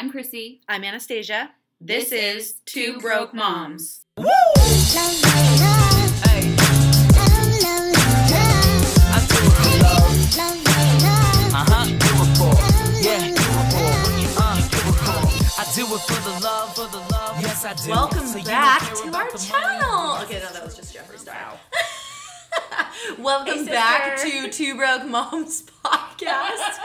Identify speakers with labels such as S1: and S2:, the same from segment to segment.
S1: I'm Chrissy.
S2: I'm Anastasia.
S1: This is Two Broke Moms.
S3: Uh-huh. Do it for, yeah, do it for, uh, do it for. I do it for the love, for the love. Yes, I do.
S2: Welcome
S3: So
S2: back to our
S3: the money.
S2: channel. Okay, no, that was just Jeffree style. Welcome
S1: Hey,
S2: back to Two Broke Moms podcast.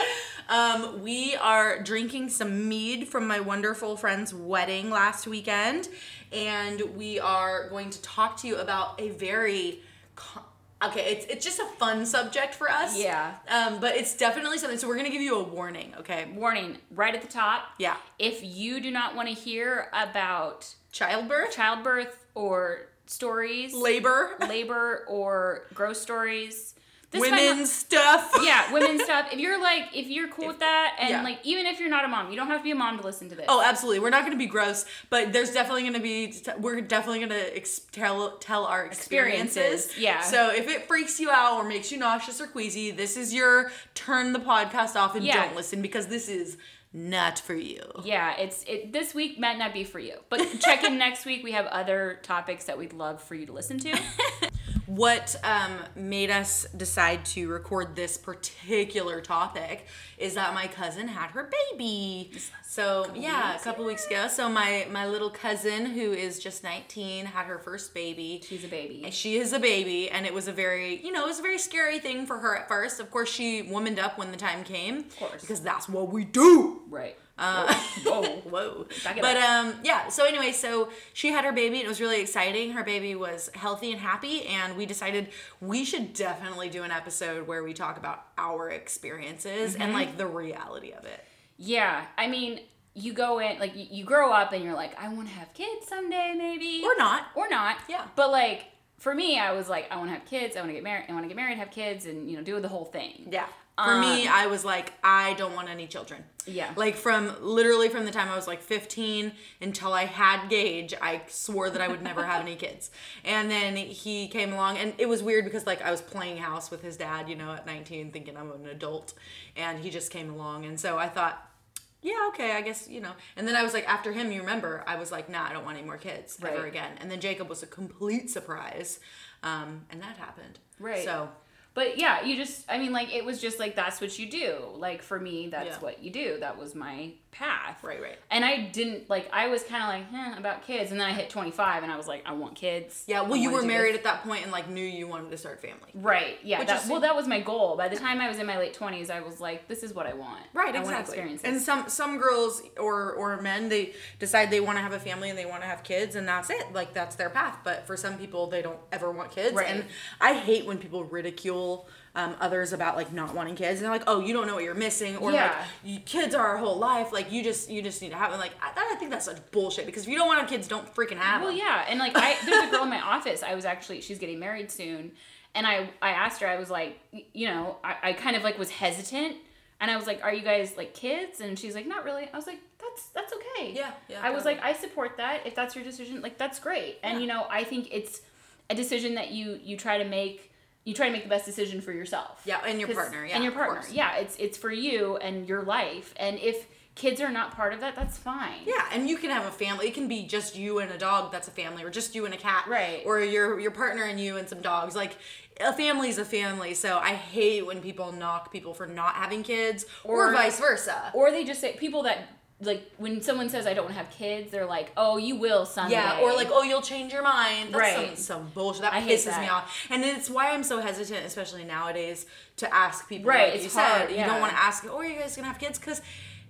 S2: Um, we are drinking some mead from my wonderful friend's wedding last weekend, and we are going to talk to you about a very co- okay. It's it's just a fun subject for us.
S1: Yeah.
S2: Um, but it's definitely something. So we're gonna give you a warning. Okay.
S1: Warning right at the top.
S2: Yeah.
S1: If you do not want to hear about
S2: Childbirth,
S1: childbirth or stories,
S2: labor,
S1: labor or gross stories, this
S2: women's stuff.
S1: yeah, women's stuff. If you're like, if you're cool with that, and
S2: yeah.
S1: like, even if you're not a mom, you don't have to be a mom to listen to this.
S2: Oh, absolutely. We're not going to be gross, but there's definitely going to be. We're definitely going to ex- tell tell our experiences.
S1: Experiences, yeah.
S2: So if it freaks you out or makes you nauseous or queasy, this is your turn the podcast off and
S1: Yeah.
S2: don't listen because this is not for you.
S1: Yeah, it's it. This week might not be for you, but check in next week. We have other topics that we'd love for you to listen to.
S2: What um, made us decide to record this particular topic is that my cousin had her baby. So yeah, a couple weeks ago. So my my little cousin who is just 19 had her first baby.
S1: She's a baby.
S2: She is a baby, and it was a very, you know, it was a very scary thing for her at first. Of course, she womaned up when the time came. Of
S1: course.
S2: Because that's what we do.
S1: Right.
S2: Uh,
S1: Whoa.
S2: Whoa. But um yeah, so anyway, so she had her baby and it was really exciting. Her baby was healthy and happy and we decided we should definitely do an episode where we talk about our experiences
S1: Mm-hmm.
S2: and like the reality of it.
S1: Yeah, I mean, you go in like you, you grow up and you're like, I want to have kids someday, maybe
S2: Or not.
S1: or not.
S2: Yeah.
S1: But like for me, I was like, I want to have kids. I want to get married. I want to get married, have kids, and you know, do the whole thing.
S2: Yeah. For me, I was like, I don't want any children.
S1: Yeah.
S2: Like from literally from the time I was like 15 until I had Gage, I swore that I would never have any kids. And then he came along, and it was weird because like I was playing house with his dad, you know, at 19, thinking I'm an adult, and he just came along, and so I thought. Yeah, okay, I guess, you know. And then I was like, after him, you remember, I was like, nah, I don't want any more kids ever again. And then Jacob was a complete surprise. Um, and that happened.
S1: Right.
S2: So,
S1: But yeah, you just, I mean, like, it was just like, that's what you do. Like, for me, that's
S2: Yeah.
S1: what you do. That was my path.
S2: Right, right.
S1: And I didn't, like, I was kind of like, eh, about kids. And then I hit 25 and I was like, I want kids.
S2: yeah, well, you were married
S1: this.
S2: at that point and like knew you wanted to start family.
S1: Right. Yeah.
S2: Which
S1: That,
S2: is-
S1: well, that was my goal. By the time I was in my late 20s, I was like, this is what I want.
S2: Right,
S1: I want
S2: exactly.
S1: experiences.
S2: And some some girls or or men they decide they want to have a family and they want to have kids and that's it. Like that's their path. But for some people they don't ever want kids.
S1: Right.
S2: And I hate when people ridicule um, others about like not wanting kids and they're like, oh, you don't know what you're missing, or
S1: Yeah.
S2: like you, kids are our whole life. Like you just you just need to have them. Like I, I think that's such bullshit because if you don't want kids, don't freaking have them.
S1: Well,
S2: them.
S1: yeah, and like I, there's a girl in my office. I was actually, she's getting married soon, and I, I asked her. I was like, you know, I, I kind of like was hesitant, and I was like, are you guys like kids? And she's like, not really. I was like, that's that's okay.
S2: Yeah, yeah,
S1: I was
S2: totally.
S1: like, I support that. If that's your decision, like that's great. And
S2: Yeah.
S1: you know, I think it's a decision that you you try to make. You try to make the best decision for yourself.
S2: Yeah, and your partner, yeah,
S1: and your partner. Yeah, it's it's for you and your life. And if kids are not part of that, that's fine.
S2: Yeah, and you can have a family. It can be just you and a dog that's a family, or just you and a cat,
S1: Right.
S2: Or your your partner and you and some dogs. Like a family's a family. So I hate when people knock people for not having kids, or,
S1: Or-
S2: vice versa.
S1: or they just say people that like when someone says I don't want to have kids, they're like, "Oh, you will someday."
S2: yeah, or like, oh, you'll change your mind. That's
S1: Right.
S2: some, some bullshit. That
S1: I
S2: pisses me off. And it's why I'm so hesitant, especially nowadays, to ask people.
S1: Right,
S2: Like
S1: it's
S2: you said,
S1: hard,
S2: you don't want to ask, oh, are you guys gonna have kids? Because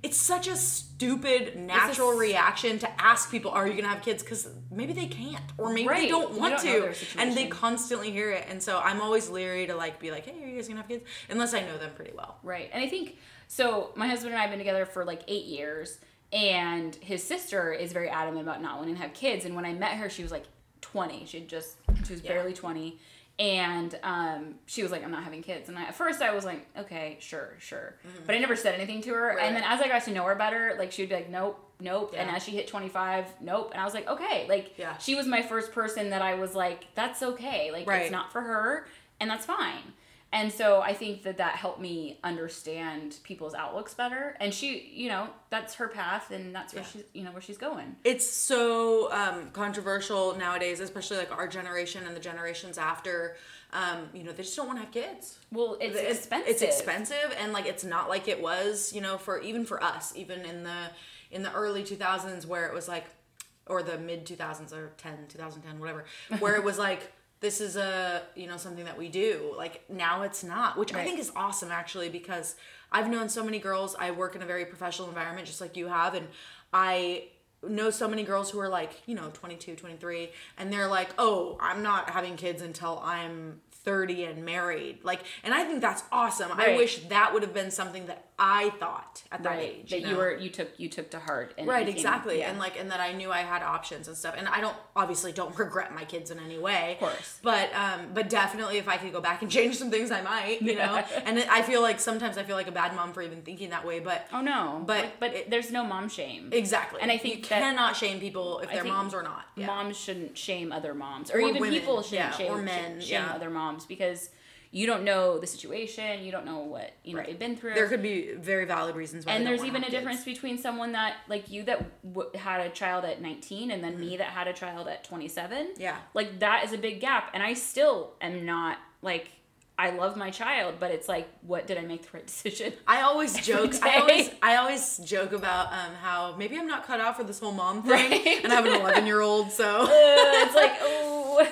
S2: it's such a stupid natural
S1: s-
S2: reaction to ask people, are you gonna have kids? Because maybe they can't, or maybe they don't want
S1: don't
S2: to, and they constantly hear it. And so I'm always leery to like be like, hey, are you guys gonna have kids? Unless I know them pretty well.
S1: right. And I think so. My husband and I have been together for like eight years, and his sister is very adamant about not wanting to have kids. And when I met her, she was like twenty. She just she was
S2: Yeah.
S1: barely twenty. And um, she was like, "I'm not having kids." And I, at first, I was like, "Okay, sure, sure," but I never said anything to her.
S2: Mm-hmm. Right.
S1: And then as I got to know her better, like she would be like, "Nope, nope," and as she hit 25, "Nope," and I was like, "Okay," like
S2: Yeah.
S1: she was my first person that I was like, "That's okay," like
S2: Right.
S1: it's not for her, and that's fine. And so I think that that helped me understand people's outlooks better. And she, you know, that's her path, and that's where
S2: Yeah.
S1: she's, you know, where she's going.
S2: it's so um, controversial nowadays, especially like our generation and the generations after. Um, you know, they just don't want to have kids.
S1: Well, it's
S2: It-
S1: expensive.
S2: It's expensive, and like it's not like it was, you know, for even for us, even in the in the early 2000s where it was like, or the mid 2000s or 10, 2010, whatever, where it was like this is a you know something that we do. Like now it's not, which I think is awesome actually because I've known so many girls. I work in a very professional environment, just like you have, and I know so many girls who are like you know 22 23 and they're like oh i'm not having kids until i'm 30 and married like and i think that's awesome i wish that would have been something that i thought at that
S1: right.
S2: age
S1: that you,
S2: know?
S1: were you took you took to heart. And
S2: right exactly
S1: yeah.
S2: and like and that i knew i had options and stuff and i don't obviously don't regret my kids in any way of
S1: course.
S2: but um but definitely if i could go back and change some things i might you know and i feel like sometimes i feel like a bad mom for even thinking that way but
S1: oh no,
S2: but
S1: Like, but
S2: it-
S1: there's no mom shame.
S2: exactly
S1: And I think
S2: you
S1: that-
S2: cannot shame people if they're moms or not yeah.
S1: moms shouldn't shame other moms or,
S2: Or
S1: even
S2: women,
S1: people shouldn't
S2: yeah,
S1: shame
S2: or men,
S1: shame
S2: yeah.
S1: other moms because you don't know the situation you don't know what you know
S2: Right.
S1: they've been through
S2: there could be very valid reasons why
S1: and there's even a
S2: have
S1: difference between someone that like you that w- had a child at 19 and then
S2: Mm-hmm.
S1: me that had a child at 27
S2: Yeah.
S1: like that is a big gap and i still am not like i love my child but it's like what did i make the right decision
S2: I always joke. I always, I always joke about um, how maybe I'm not cut out for this whole mom thing,
S1: Right.
S2: and I have an 11 year old, so
S1: Uh, it's like oh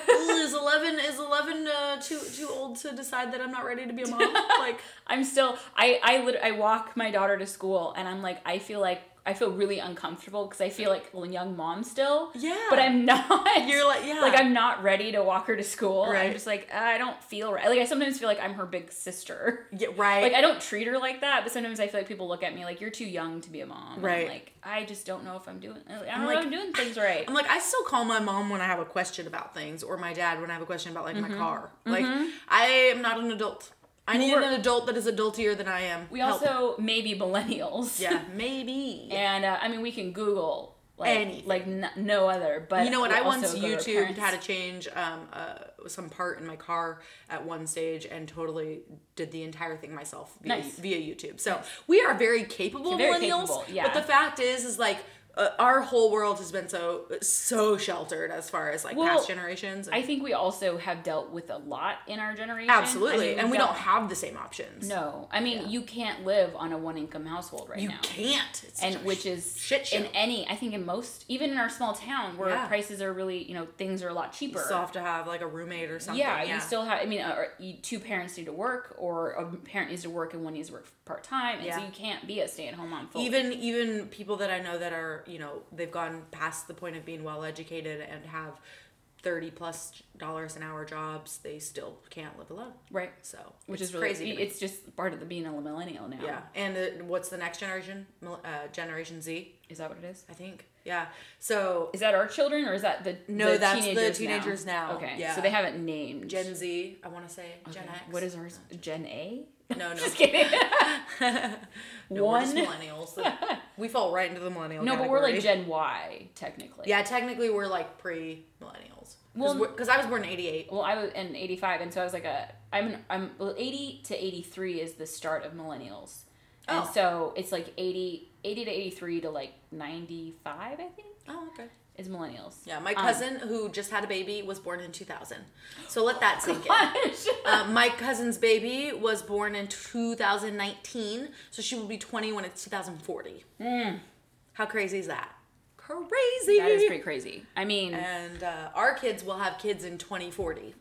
S2: is 11 is 11 uh, too too old to decide that I'm not ready to be a mom? Like,
S1: I'm still I I lit- I walk my daughter to school and I'm like I feel like I feel really uncomfortable because I feel like a young mom still.
S2: Yeah.
S1: But I'm not.
S2: You're like- yeah.
S1: Like I'm not ready to walk her to school.
S2: Right.
S1: I'm just like I don't feel right. Like I sometimes feel like I'm her big sister.
S2: yeah, right?
S1: Like I don't treat her like that, but sometimes I feel like people look at me like you're too young to be a mom. And
S2: Right.
S1: like I just don't know if I'm doing. I don't know
S2: like-
S1: if I'm doing things right.
S2: I'm like, I still call my mom when I have a question about things, or my dad when I have a question about like
S1: Mm-hmm.
S2: my car. Like, I am not an adult. I need an adult that is adultier than I am.
S1: we
S2: Help.
S1: also may be millennials.
S2: yeah, maybe.
S1: And uh, I mean, we can Google like
S2: Anything.
S1: like n- no other. But
S2: You know what? I once
S1: YouTube go to our
S2: YouTubed
S1: parents.
S2: how to change um, uh, some part in my car at one stage and totally did the entire thing myself via,
S1: Nice.
S2: via YouTube. So we are very capable
S1: Very
S2: millennials.
S1: capable, yeah.
S2: But the fact is, is like uh, our whole world has been so so sheltered as far as like
S1: Well,
S2: past generations. and-
S1: I think we also have dealt with a lot in our generation.
S2: absolutely,
S1: I mean,
S2: and we
S1: we've
S2: don't have the same options.
S1: No, I mean you can't live on a one income household right
S2: you
S1: now.
S2: You can't. It's
S1: and which is
S2: shit show.
S1: in any I think in most even in our small town where
S2: Yeah.
S1: prices are really you know things are a lot cheaper.
S2: you still have to have like a roommate or something.
S1: yeah, you still have. I mean, uh, two parents need to work, or a parent needs to work and one needs to work part time, and so you can't be a stay at home mom. Fully.
S2: even even people that I know that are you know they've gone past the point of being well educated and have thirty plus dollars an hour jobs, they still can't live alone.
S1: right,
S2: So
S1: which is really
S2: crazy.
S1: It's just part of the being a millennial now.
S2: yeah, and uh, what's the next generation? Uh, generation Z,
S1: is that what it is?
S2: I think. Yeah. So
S1: Is that our children or is that the
S2: No,
S1: the
S2: that's the
S1: teenagers
S2: teenagers now.
S1: Okay,
S2: Yeah.
S1: so they haven't named
S2: Gen Z, I want to say Gen X.
S1: What is ours? Gen A?
S2: No, no.
S1: Just kidding.
S2: No, we're just
S1: One.
S2: millennials. we fall right into the millennial.
S1: No, but we're like. Gen Y technically.
S2: Yeah, technically we're like pre millennials.
S1: Well-
S2: because I was born in '88.
S1: Well, I was in '85, and so I was like a. I'm an, I'm well, 80 to 83 is the start of millennials, and
S2: Oh.
S1: so it's like 80 80 to 83 to like 95, I think,
S2: Oh, okay.
S1: is millennials.
S2: Yeah, my
S1: Um,
S2: cousin who just had a baby was born in 2000. So let that sink in. Uh, my cousin's baby was born in 2019, so she will be 20 when it's 2040. How crazy is that? Crazy.
S1: That is pretty crazy. I mean,
S2: And uh, our kids will have kids in 2040,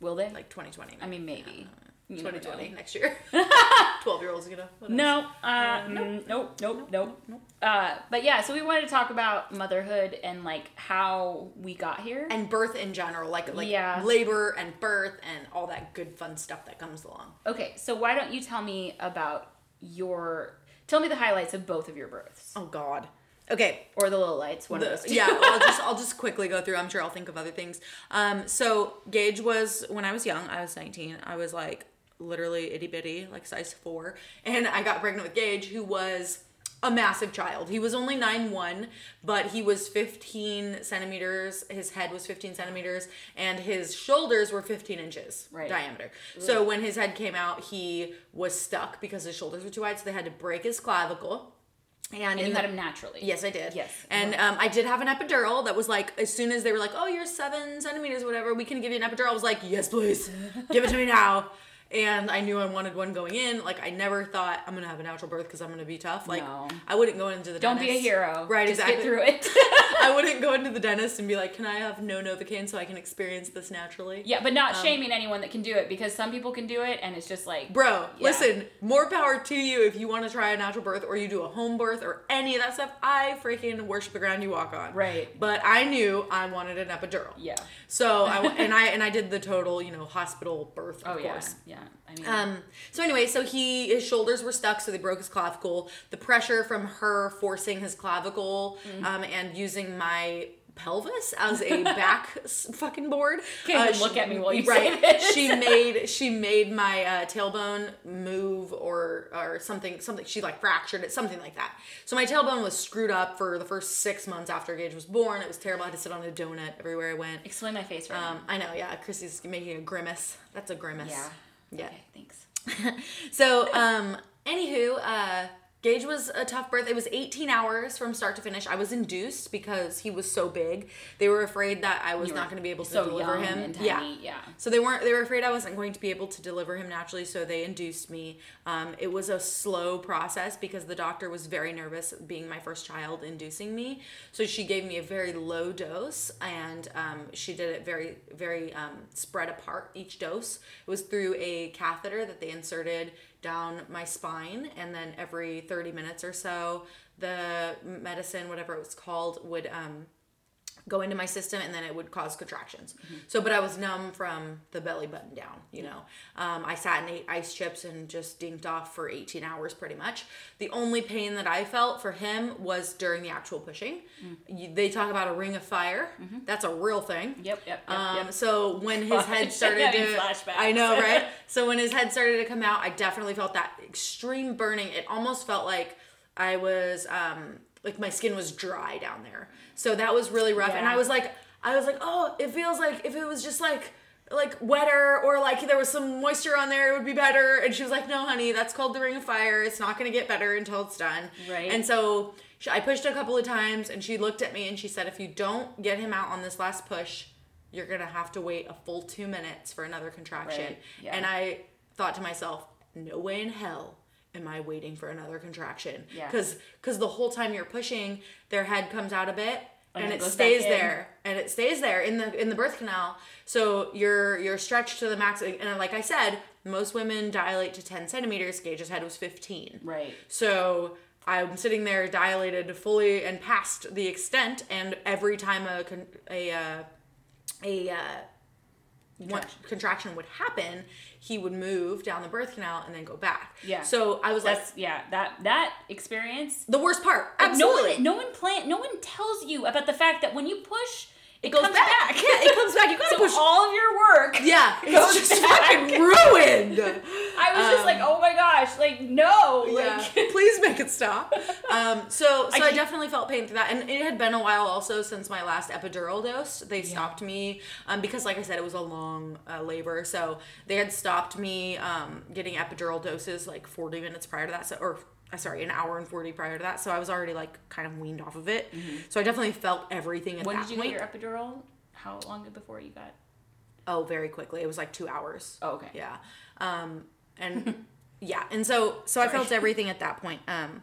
S1: will they?
S2: like 2020.
S1: I mean, maybe. Never
S2: 2020
S1: know.
S2: next year. 12 year olds are gonna.
S1: No, uh, mm, nope, nope, nope, Uh, but yeah, so we wanted to talk about motherhood and like how we got here.
S2: And birth in general, like like
S1: Yeah.
S2: labor and birth and all that good fun stuff that comes along.
S1: Okay, so why don't you tell me about your tell me the highlights of both of your births
S2: Oh God. Okay,
S1: or the little lights one
S2: The-
S1: of those two.
S2: yeah, I'll just I'll just quickly go through. I'm sure I'll think of other things. Um, so Gage was when I was young. I was 19. I was like literally itty bitty, like size four, and I got pregnant with Gage, who was a massive child. He was only nine one, but he was 15 centimeters. His head was 15 centimeters, and his shoulders were 15 inches
S1: Right.
S2: diameter. So when his head came out, he was stuck because his shoulders were too wide. So they had to break his clavicle. And,
S1: And you
S2: the-
S1: had him naturally.
S2: Yes, I did.
S1: Yes.
S2: And um, I did have an epidural that was like, as soon as they were like, oh, you're seven centimeters, whatever, we can give you an epidural. I was like, yes, please, give it to me now. And I knew I wanted one going in. Like, I never thought I'm gonna have a natural birth because I'm gonna be tough. Like,
S1: No.
S2: I wouldn't go into the
S1: Don't be a
S2: dentist.
S1: hero.
S2: Right,
S1: Just
S2: exactly.
S1: get through it.
S2: I wouldn't go into the dentist and be like, can I have no Novocaine so I can experience this naturally?
S1: yeah, but
S2: Um,
S1: not shaming anyone that can do it because some people can do it and it's just like
S2: Bro,
S1: Yeah.
S2: listen, more power to you if you want to try a natural birth or you do a home birth or any of that stuff. I freaking worship the ground you walk on.
S1: Right.
S2: But I knew I wanted an epidural.
S1: Yeah.
S2: So I and I and I did the total, you know, hospital birth, of
S1: Oh yeah.
S2: course.
S1: Yeah. I mean
S2: Um, so anyway, so he his shoulders were stuck, so they broke his clavicle. The pressure from her forcing his clavicle
S1: Mm.
S2: um, and using my pelvis as a back fucking board.
S1: Can't even
S2: she-
S1: look at me while you say
S2: right.
S1: this.
S2: She made she made my uh, tailbone move or or something something. She like fractured it, something like that. So my tailbone was screwed up for the first six months after Gage was born. It was terrible. I had to sit on a donut everywhere I went.
S1: explain my face right
S2: Um, I know, yeah. Chrissy's making a grimace. That's a grimace.
S1: Yeah.
S2: Yeah.
S1: Okay, thanks.
S2: So, um, anywho, uh, Gage was a tough birth. It was 18 hours from start to finish. I was induced because he was so big. They were afraid that I was not going to be able to
S1: so
S2: deliver
S1: young
S2: him.
S1: and tiny, yeah.
S2: So they weren't. They were afraid I wasn't going to be able to deliver him naturally. So they induced me. Um, it was a slow process because the doctor was very nervous, being my first child, inducing me. So she gave me a very low dose, and um, she did it very, very um, spread apart each dose. It was through a catheter that they inserted down my spine, and then every 30 minutes or so, the medicine, whatever it was called, would um, go into my system and then it would cause contractions. So, but I was numb from the belly button down, you know. Um, I sat and ate ice chips and just dinked off for 18 hours pretty much. The only pain that I felt for him was during the actual pushing. You, they talk about a ring of fire. That's a real thing.
S1: Yep, yep, yep,
S2: Um,
S1: yep.
S2: So when his
S1: Fuck,
S2: head started to. I know, right? so when his head started to come out, I definitely felt that extreme burning. It almost felt like I was, um, like my skin was dry down there. So that was really rough. And I was like, I was like, oh, it feels like if it was just like like wetter or like there was some moisture on there, it would be better. And she was like, no, honey, that's called the ring of fire. It's not gonna get better until it's done.
S1: Right.
S2: And so she, I pushed a couple of times, and she looked at me and she said, if you don't get him out on this last push, you're gonna have to wait a full two minutes for another contraction.
S1: Right, yeah.
S2: And I thought to myself, no way in hell am I waiting for another contraction.
S1: Yeah.
S2: Cause cause the whole time you're pushing, their head comes out a bit and,
S1: And it
S2: it stays there. And it stays there in the in the birth canal. So you're you're stretched to the max and like I said, most women dilate to 10 centimeters. Gage's head was 15.
S1: Right.
S2: So I'm sitting there dilated fully and past the extent, and every time a a uh, a one contraction would happen, he would move down the birth canal and then go back.
S1: Yeah.
S2: So I was like,
S1: yeah, that that experience
S2: the worst part.
S1: no
S2: Absolutely.
S1: one no one plan no one tells you about the fact that when you push it,
S2: goes
S1: comes
S2: back.
S1: back.
S2: Yeah, it comes back. You gotta
S1: so
S2: push-
S1: all of your work.
S2: yeah, it's just
S1: back.
S2: fucking ruined.
S1: I was just like, oh my gosh, like no,
S2: yeah,
S1: like
S2: please make it stop. Um, so so I,
S1: keep-
S2: definitely felt pain through that, and it had been a while also since my last epidural dose. They stopped me um, because, like I said, it was a long uh, labor, so they had stopped me um, getting epidural doses like forty minutes prior to that, so or. Uh, Sorry, an hour and forty prior to that, so I was already like kind of weaned off of it. So I definitely felt everything at
S1: when
S2: that
S1: did you
S2: point.
S1: get your epidural? How long before you got?
S2: Oh, very quickly. It was like two hours.
S1: Oh, okay.
S2: Yeah. Um, and yeah, and so so I felt everything at that point. Um,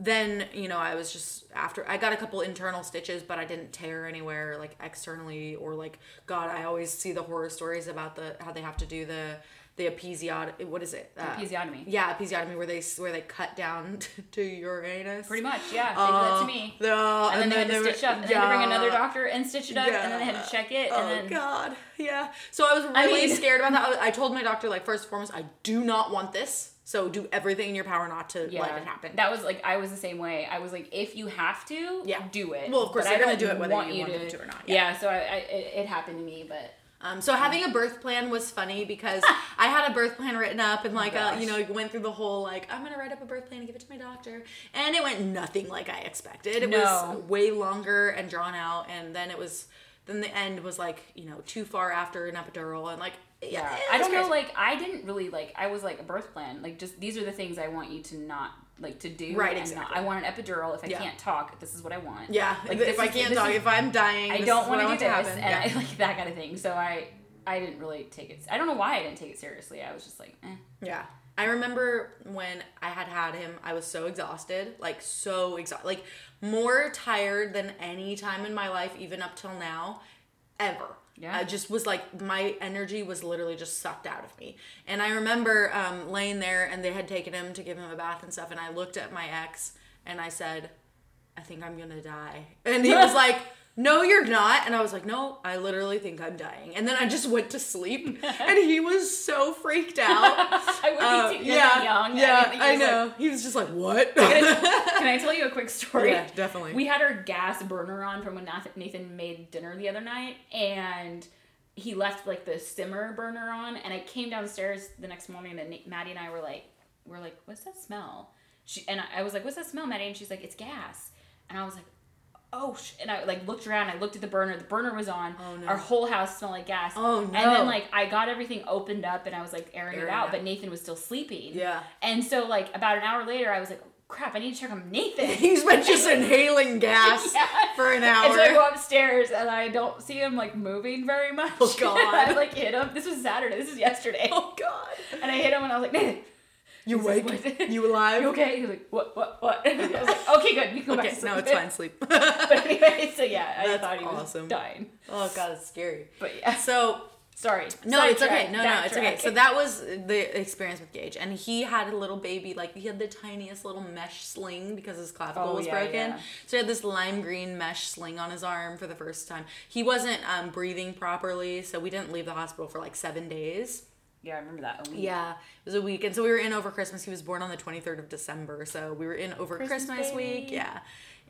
S2: then you know I was just after I got a couple internal stitches, but I didn't tear anywhere like externally or like God. I always see the horror stories about the how they have to do the the episiotomy. What is it? Uh,
S1: Episiotomy.
S2: Yeah, episiotomy where they where they cut down to your anus.
S1: Pretty much, yeah. They did that
S2: Uh,
S1: to me.
S2: No,
S1: And then they had to stitch up, and then they bring another doctor and stitch it up, and then they had to check it, and
S2: oh
S1: then
S2: god, yeah. So I was really
S1: mean-
S2: scared about that. I, I told my doctor like first and foremost, I do not want this. So do everything in your power not to
S1: yeah,
S2: let it happen.
S1: that was like I was the same way. I was like, if you have to,
S2: Yeah.
S1: do it.
S2: Well, of course,
S1: But
S2: they're gonna
S1: don't
S2: it whether
S1: want
S2: you want them to or not,
S1: Yeah,
S2: yeah.
S1: so I, I it, it happened to me, but
S2: Um, so having a birth plan was funny because I had a birth plan written up and like uh, you know went through the whole like I'm gonna write up a birth plan and give it to my doctor and it went nothing like I expected. It
S1: No.
S2: was way longer and drawn out and then it was then the end was like you know too far after an epidural and like yeah,
S1: Yeah, I don't know. Like, I didn't really like. I was like a birth plan. Like, just these are the things I want you to not like to do.
S2: Right, exactly.
S1: Not, I want an epidural. If I
S2: Yeah.
S1: can't talk, this is what I want.
S2: yeah
S1: Like,
S2: if I can't talk
S1: is-
S2: if I'm dying
S1: I don't want to do this,
S2: happen.
S1: and
S2: yeah.
S1: I like that kind of thing. So I, I didn't really take it. I don't know why I didn't take it seriously. I was just like, eh.
S2: Yeah. I remember when I had had him, I was so exhausted, like so exhausted, like more tired than any time in my life, even up till now, ever.
S1: Yeah.
S2: I just was like, my energy was literally just sucked out of me. And I remember um, laying there and they had taken him to give him a bath and stuff. And I looked at my ex and I said, I think I'm gonna die. And he was like, No, you're not. And I was like, No, I literally think I'm dying. And then I just went to sleep. and he was so freaked out.
S1: I would be uh, too
S2: yeah,
S1: young.
S2: yeah,
S1: he
S2: I
S1: was like-
S2: know. he was just like, "What?"
S1: Can I tell you a quick story?
S2: Yeah, definitely.
S1: We had our gas burner on from when Nathan made dinner the other night, and he left like the simmer burner on. And I came downstairs the next morning, and Maddie and I were like, "We're like, what's that smell?" She and I, I was like, "What's that smell, Maddie?" And she's like, "It's gas." And I was like, "Oh!" Sh-. And I like looked around. I looked at the burner. The burner was on.
S2: Oh, no.
S1: Our whole house smelled like gas.
S2: Oh, no And
S1: then like I got everything opened up, and I was like airing,
S2: Airing
S1: it out,
S2: out.
S1: but Nathan was still sleeping.
S2: Yeah.
S1: And so like about an hour later, I was like, "Crap! I need to check on Nathan."
S2: He's been just inhaling gas
S1: Yeah.
S2: for an
S1: And so I go upstairs and I don't see him like moving very much.
S2: Oh, God.
S1: I like hit him. This was Saturday. This is yesterday.
S2: Oh God!
S1: And I hit him and I was like, Nathan,
S2: You
S1: He's like,
S2: awake?
S1: "What?"
S2: You alive?
S1: you okay? He was like, what, what, what? And I was like, okay, good. You can go
S2: Okay,
S1: back to
S2: no,
S1: sleep."
S2: it's fine. Sleep.
S1: But anyway, so yeah, I
S2: That's
S1: thought he was
S2: awesome.
S1: dying.
S2: oh God, it's scary.
S1: But yeah,
S2: So
S1: sorry.
S2: No, it's okay.
S1: Sidetrack,
S2: No, no, it's okay. So that was the experience with Gage, and he had a little baby. Like he had the tiniest little mesh sling because his clavicle
S1: Oh,
S2: was
S1: yeah,
S2: broken.
S1: yeah.
S2: So he had this lime green mesh sling on his arm for the first time. He wasn't um, breathing properly, so we didn't leave the hospital for like seven days.
S1: Yeah, I remember that. A week.
S2: Yeah, it was a week, and so we were in over Christmas. He was born on the twenty third of December, so we were in over
S1: Christmas
S2: Christmas, week. Yeah,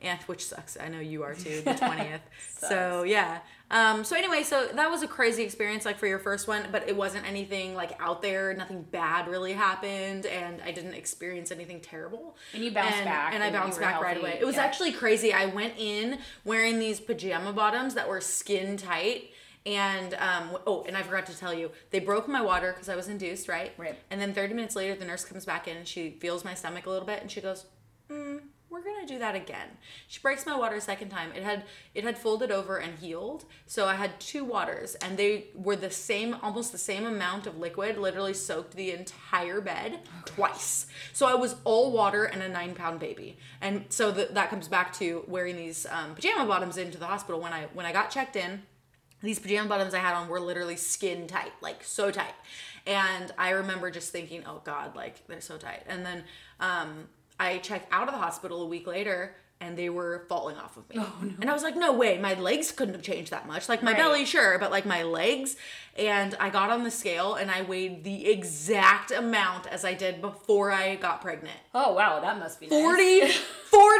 S2: and which sucks. I know you are too. The twentieth. so yeah. Um. So anyway, so that was a crazy experience, like for your first one, but it wasn't anything like out there. Nothing bad really happened, and I didn't experience anything terrible.
S1: And you bounced
S2: and,
S1: back
S2: and I
S1: and you
S2: bounced back right away. It was
S1: yeah.
S2: actually crazy. I went in wearing these pajama bottoms that were skin tight. And um, oh, and I forgot to tell you, they broke my water because I was induced, right?
S1: Right.
S2: And then 30 minutes later, the nurse comes back in and she feels my stomach a little bit, and she goes, mm, "We're gonna do that again." She breaks my water a second time. It had it had folded over and healed, so I had two waters, and they were the same, almost the same amount of liquid. Literally soaked the entire bed twice. So I was all water and a nine pound baby, and so th- that comes back to wearing these um, pajama bottoms into the hospital when I when I got checked in these pajama bottoms I had on were literally skin tight, like so tight. And I remember just thinking, oh God, like they're so tight. And then um, I checked out of the hospital a week later and they were falling off of me. Oh, no. And I was like, no way, my legs couldn't have changed that much. Like my
S1: Right.
S2: belly, sure, but like my legs. And I got on the scale and I weighed the exact amount as I did before I got pregnant.
S1: Oh wow, that must be nice.
S2: 40, 40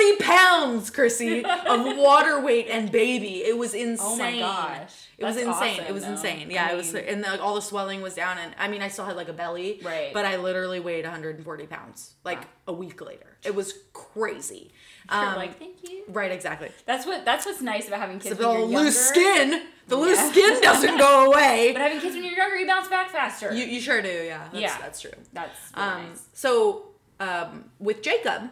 S2: pounds, Chrissy, of water weight and baby. It was insane.
S1: Oh my gosh.
S2: It was insane.
S1: awesome,
S2: it was
S1: though.
S2: insane. Yeah,
S1: I
S2: it was,
S1: mean-
S2: and like all the swelling was down, and I mean, I still had like a belly,
S1: Right.
S2: But I literally weighed 140 pounds, like
S1: Wow.
S2: a week later. It was crazy.
S1: You're
S2: Um,
S1: like, thank you.
S2: right, exactly. That's
S1: what that's what's nice about having kids
S2: the
S1: when you're younger.
S2: loose skin. The loose skin doesn't go away.
S1: But having kids when you're younger, you bounce back faster.
S2: you, you sure do. Yeah, that's,
S1: Yeah.
S2: that's true.
S1: that's really
S2: Um,
S1: nice.
S2: so um, with Jacob,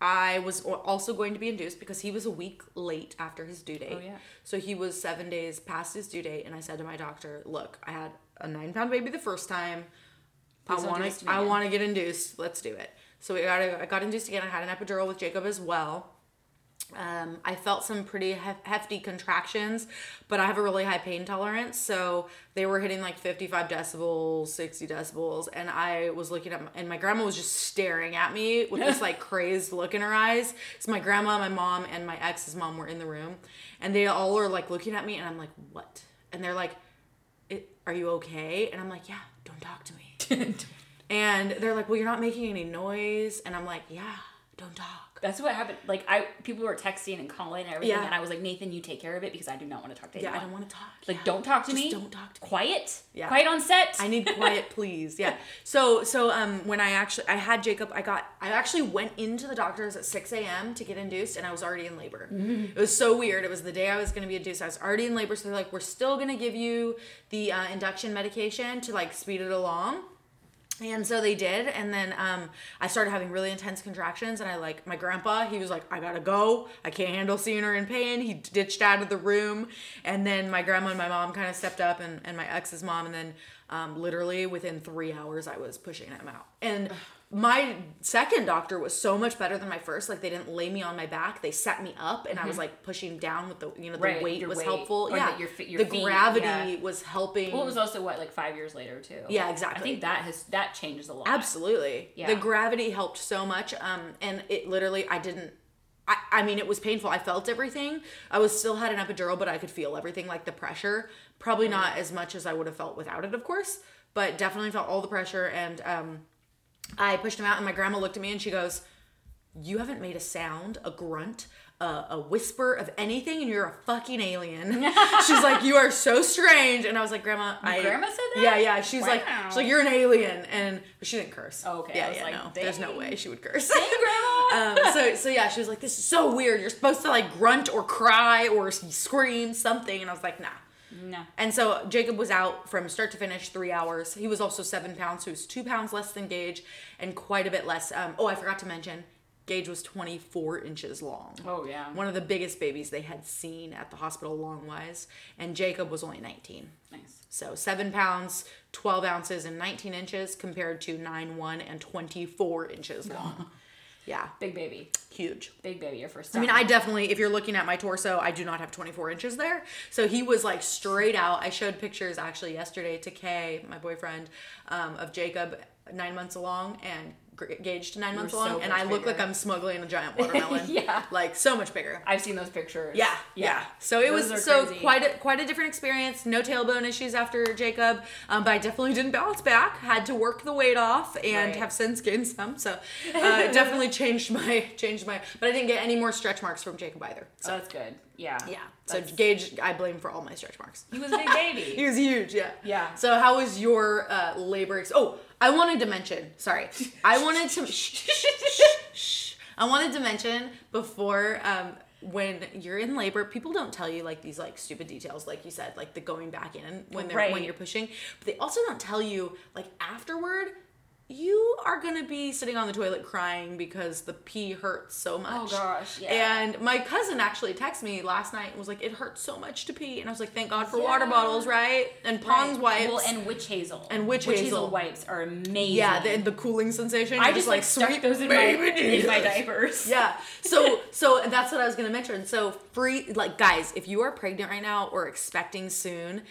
S2: I was also going to be induced because he was a week late after his due date.
S1: Oh, yeah.
S2: So he was seven days past his due date, and I said to my doctor, "Look, I had a nine pound baby the first time.
S1: Please
S2: I want
S1: to.
S2: I want to get induced. Let's do it." So we got. I got induced again. I had an epidural with Jacob as well. Um, I felt some pretty hef- hefty contractions, but I have a really high pain tolerance, so they were hitting like 55 decibels, 60 decibels, and I was looking at, my, and my grandma was just staring at me with this like crazed look in her eyes. So my grandma, my mom, and my ex's mom were in the room, and they all are like looking at me, and I'm like, what? And they're like, "It- are you okay? And I'm like, yeah, don't talk to me. And they're like, well, you're not making any noise. And I'm like, yeah, don't talk.
S1: That's what happened. Like I, people were texting and calling and everything,
S2: Yeah.
S1: and I was like, Nathan, you take care of it because I do not want to talk to
S2: Yeah. I don't want to talk.
S1: Like,
S2: Yeah.
S1: don't talk to
S2: Just
S1: me.
S2: Don't talk to me.
S1: Quiet.
S2: Yeah.
S1: Quiet on set.
S2: I need quiet, please. Yeah. So so um when I actually I had Jacob, I got I actually went into the doctor's at six a.m. to get induced, and I was already in labor. It was so weird. It was the day I was gonna be induced. I was already in labor, so they're like, we're still gonna give you the uh, induction medication to like speed it along. And so they did, and then um, I started having really intense contractions, and I like my grandpa. He was like, "I gotta go. I can't handle seeing her in pain." He ditched out of the room, and then my grandma and my mom kind of stepped up, and, and my ex's mom, and then um, literally within three hours, I was pushing him out. And my second doctor was so much better than my first. Like they didn't lay me on my back; they set me up, and I was like pushing down with the you know the
S1: Mm-hmm. Right,
S2: weight was
S1: weight,
S2: helpful. yeah,
S1: the- your your
S2: the
S1: feet,
S2: gravity
S1: yeah.
S2: was helping.
S1: well, it was also what like five years later too.
S2: Yeah, exactly.
S1: I think that has that changes a lot.
S2: Absolutely.
S1: Yeah.
S2: The gravity helped so much. Um, and it literally, I didn't. I, I mean, it was painful. I felt everything. I was still had an epidural, but I could feel everything, like the pressure. Probably not as much as I would have felt without it, of course, but definitely felt all the pressure. And um, I pushed him out, and my grandma looked at me and she goes, "You haven't made a sound, a grunt." A, a whisper of anything and you're a fucking alien. She's like, you are so strange, and I was like, Grandma, I.
S1: grandma said that?
S2: Yeah, yeah. She's like,
S1: Wow.
S2: she's like, you're an alien, and but she didn't curse.
S1: Oh, okay.
S2: Yeah,
S1: I was
S2: yeah,
S1: like,
S2: no. There's no
S1: dang.
S2: way she would curse.
S1: Hey, grandma.
S2: um, so, so yeah, she was like, this is so weird. You're supposed to like grunt or cry or s- scream something, and I was like, nah.
S1: No.
S2: And so Jacob was out from start to finish three hours. He was also seven pounds, so he was two pounds less than Gage and quite a bit less. Um, oh, I forgot to mention, Gage was 24 inches long.
S1: Oh yeah.
S2: One of the biggest babies they had seen at the hospital long wise. And Jacob was only 19.
S1: Nice.
S2: So seven pounds, 12 ounces, and 19 inches compared to 9, 1, and 24 inches long. Yeah,
S1: Big baby.
S2: huge.
S1: Big baby. Your first time.
S2: I mean, I definitely, if you're looking at my torso, I do not have 24 inches there. So he was like straight out. I showed pictures actually yesterday to Kay, my boyfriend, um, of Jacob nine months along and Gage to nine months
S1: so
S2: along. and I look like. I'm smuggling a giant watermelon.
S1: Yeah.
S2: Like so much bigger.
S1: I've seen those pictures.
S2: Yeah, yeah. So it
S1: Those
S2: was so
S1: crazy.
S2: quite a quite a different experience. No tailbone issues after Jacob, um, but I definitely didn't bounce back. Had to work the weight off, and
S1: Right.
S2: have since gained some. So uh, it definitely changed my changed my. But I didn't get any more stretch marks from Jacob either.
S1: So that's good. Yeah.
S2: Yeah. So Gage, I blame for all my stretch marks.
S1: he was a big baby.
S2: He was huge, yeah.
S1: Yeah.
S2: So how was your uh, labor? Ex- oh, I wanted to mention. Sorry, I wanted to. shh, shh, shh. I wanted to mention before um, when you're in labor, people don't tell you like these like stupid details, like you said, like the going back in when they're when you're pushing. But they also don't tell you like afterward. You are gonna be sitting on the toilet crying because the pee hurts so oh, much.
S1: Oh, gosh, yeah.
S2: And my cousin actually texted me last night and was like, "It hurts so much to pee," and I was like, "Thank God for water bottles, right? And Pond's wipes."
S1: Well, and witch hazel.
S2: And witch hazel.
S1: wipes are amazing.
S2: yeah, the, the cooling sensation.
S1: I just like stuck
S2: sweet
S1: those in my in my diapers.
S2: Yeah. So so that's what I was gonna mention. So free like guys, if you are pregnant right now or expecting soon,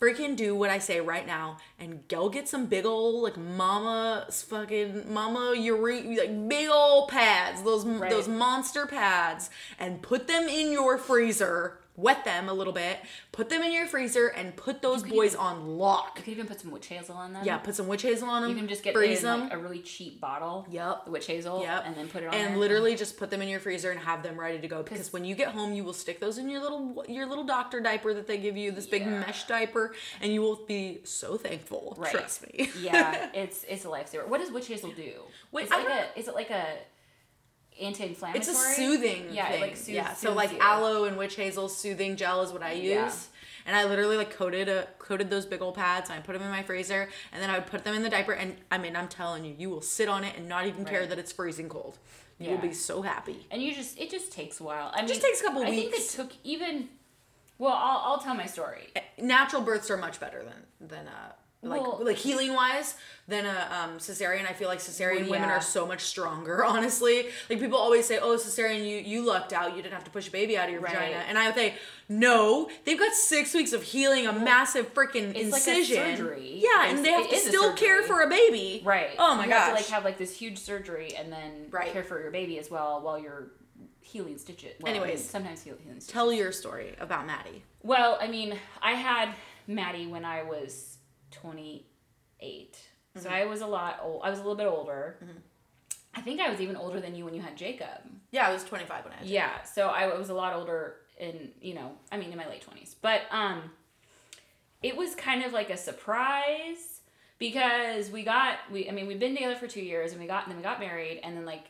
S2: freaking do what I say right now and go get some big old like mama's fucking mama ure like big old pads, those
S1: Right.
S2: those monster pads, and put them in your freezer. Wet them a little bit, put them in your freezer, and put those boys
S1: even-
S2: on lock.
S1: You could even put some witch hazel on them.
S2: Yeah, put some witch hazel on them.
S1: You can just get
S2: freeze
S1: in,
S2: them.
S1: like, a really cheap bottle.
S2: Yep.
S1: Witch hazel.
S2: Yep.
S1: And then put it on
S2: and literally just put them in your freezer and have them ready to go because when you get home you will stick those in your little your little doctor diaper that they give you this big mesh diaper and you will be so thankful
S1: Right.
S2: trust me
S1: yeah, it's it's a lifesaver. What does witch hazel do?
S2: Wait,
S1: is it like a is it like a anti-inflammatory?
S2: it's a soothing
S1: Yeah,
S2: thing
S1: it like soothes,
S2: yeah so like
S1: you.
S2: aloe and witch hazel soothing gel is what i use
S1: Yeah.
S2: and i literally like coated a coated those big old pads and i put them in my freezer and then i would put them in the diaper and i mean i'm telling you you will sit on it and not even care that it's freezing cold you will be so happy
S1: And you just it just takes a while. I mean,
S2: just takes a couple
S1: I
S2: weeks.
S1: I think it took even. Well, I'll I'll tell my story.
S2: natural births are much better than than uh like
S1: Well-
S2: like healing wise than a um, cesarean. I feel like cesarean
S1: Well,
S2: women are so much stronger. Honestly, like people always say, "Oh, cesarean, you you lucked out. You didn't have to push a baby out of your
S1: Right.
S2: vagina." And I would say, "No, they've got six weeks of healing, a massive freaking
S1: it's like a
S2: incision.
S1: surgery.
S2: Yeah,
S1: It's-
S2: and they have to still care for a baby.
S1: Right.
S2: Oh my
S1: you
S2: gosh.
S1: have to like have like this huge surgery and then
S2: Right.
S1: care for your baby as well while you're healing stitches. Well,
S2: Anyways.
S1: sometimes heal- healing stitches.
S2: Tell your story about Maddie.
S1: Well, I mean, I had Maddie when I was 28. So
S2: Mm-hmm.
S1: I was a lot old. I was a little bit older. I think I was even older than you when you had Jacob.
S2: Yeah, I was 25 when I had
S1: Yeah, so I was a lot older in, you know, I mean in my late 20s. But um it was kind of like a surprise because we got we I mean we've been together for 2 years and we got and then we got married and then like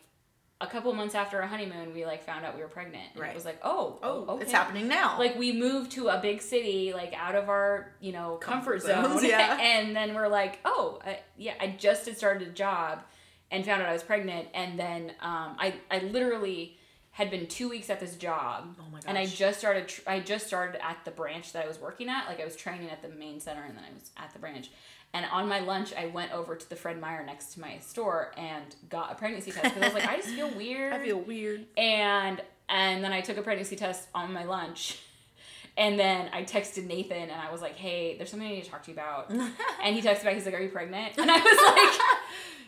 S1: a couple months after our honeymoon we like found out we were pregnant. And
S2: Right.
S1: It was like, "Oh,
S2: Oh,
S1: okay.
S2: it's happening now.
S1: Like we moved to a big city, like out of our, you know, comfort,
S2: Comfort
S1: zone.
S2: yeah.
S1: and then we're like, oh, I, yeah, I just had started a job and found out I was pregnant. And then um, I, I literally had been two weeks at this job.
S2: Oh my
S1: And I just started, tr- I just started at the branch that I was working at. Like I was training at the main center and then I was at the branch. And on my lunch, I went over to the Fred Meyer next to my store and got a pregnancy test because I was like, I just feel weird
S2: I feel weird.
S1: and and then I took a pregnancy test on my lunch. And then I texted Nathan and I was like, "Hey, there's something I need to talk to you about." and he texted back. He's like, "Are you pregnant?" And I was like,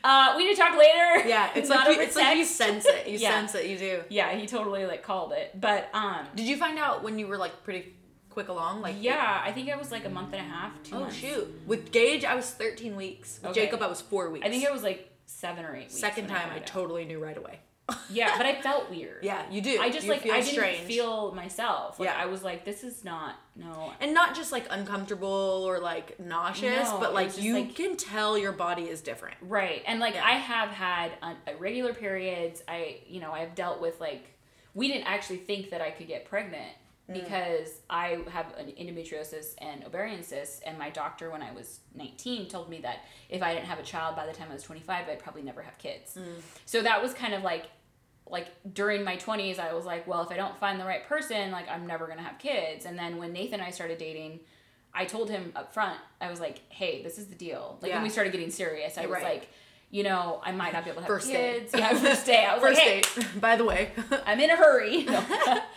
S1: uh, "We need to talk later."
S2: Yeah, it's
S1: Not
S2: like you,
S1: over
S2: it's like you sense it. You
S1: Yeah.
S2: sense it. You do.
S1: Yeah, he totally like called it. But um,
S2: Did you find out when you were like pretty quick along? Like
S1: yeah, I think I was like a month and a half, two
S2: Oh
S1: months.
S2: shoot! With Gage, I was 13 weeks. With
S1: Okay.
S2: Jacob, I was four weeks.
S1: I think it was like seven or eight weeks.
S2: second time. I
S1: out.
S2: totally knew right away.
S1: Yeah, but I felt weird.
S2: Yeah, you do.
S1: I just
S2: You
S1: like I didn't feel myself. Like
S2: Yeah.
S1: I was like, this is not no.
S2: and not just like uncomfortable or like nauseous,
S1: No,
S2: but like you
S1: like-
S2: can tell your body is different.
S1: Right. And like
S2: Yeah.
S1: I have had un- irregular periods. I, you know, I've dealt with like we didn't actually think that I could get pregnant. Because I have an endometriosis and ovarian cysts and my doctor when I was 19 told me that if I didn't have a child by the time I was 25, I'd probably never have kids.
S2: Mm.
S1: So that was kind of like like during my 20s I was like, well, if I don't find the right person, like I'm never going to have kids. And then when Nathan and I started dating, I told him up front, I was like, hey, this is the deal. Like
S2: Yeah.
S1: when we started getting serious, I was
S2: Right.
S1: like, you know, I might not be able to have
S2: First date.
S1: kids. Yeah, first day. I was
S2: First
S1: like, hey,
S2: date, by the way.
S1: I'm in a hurry. No.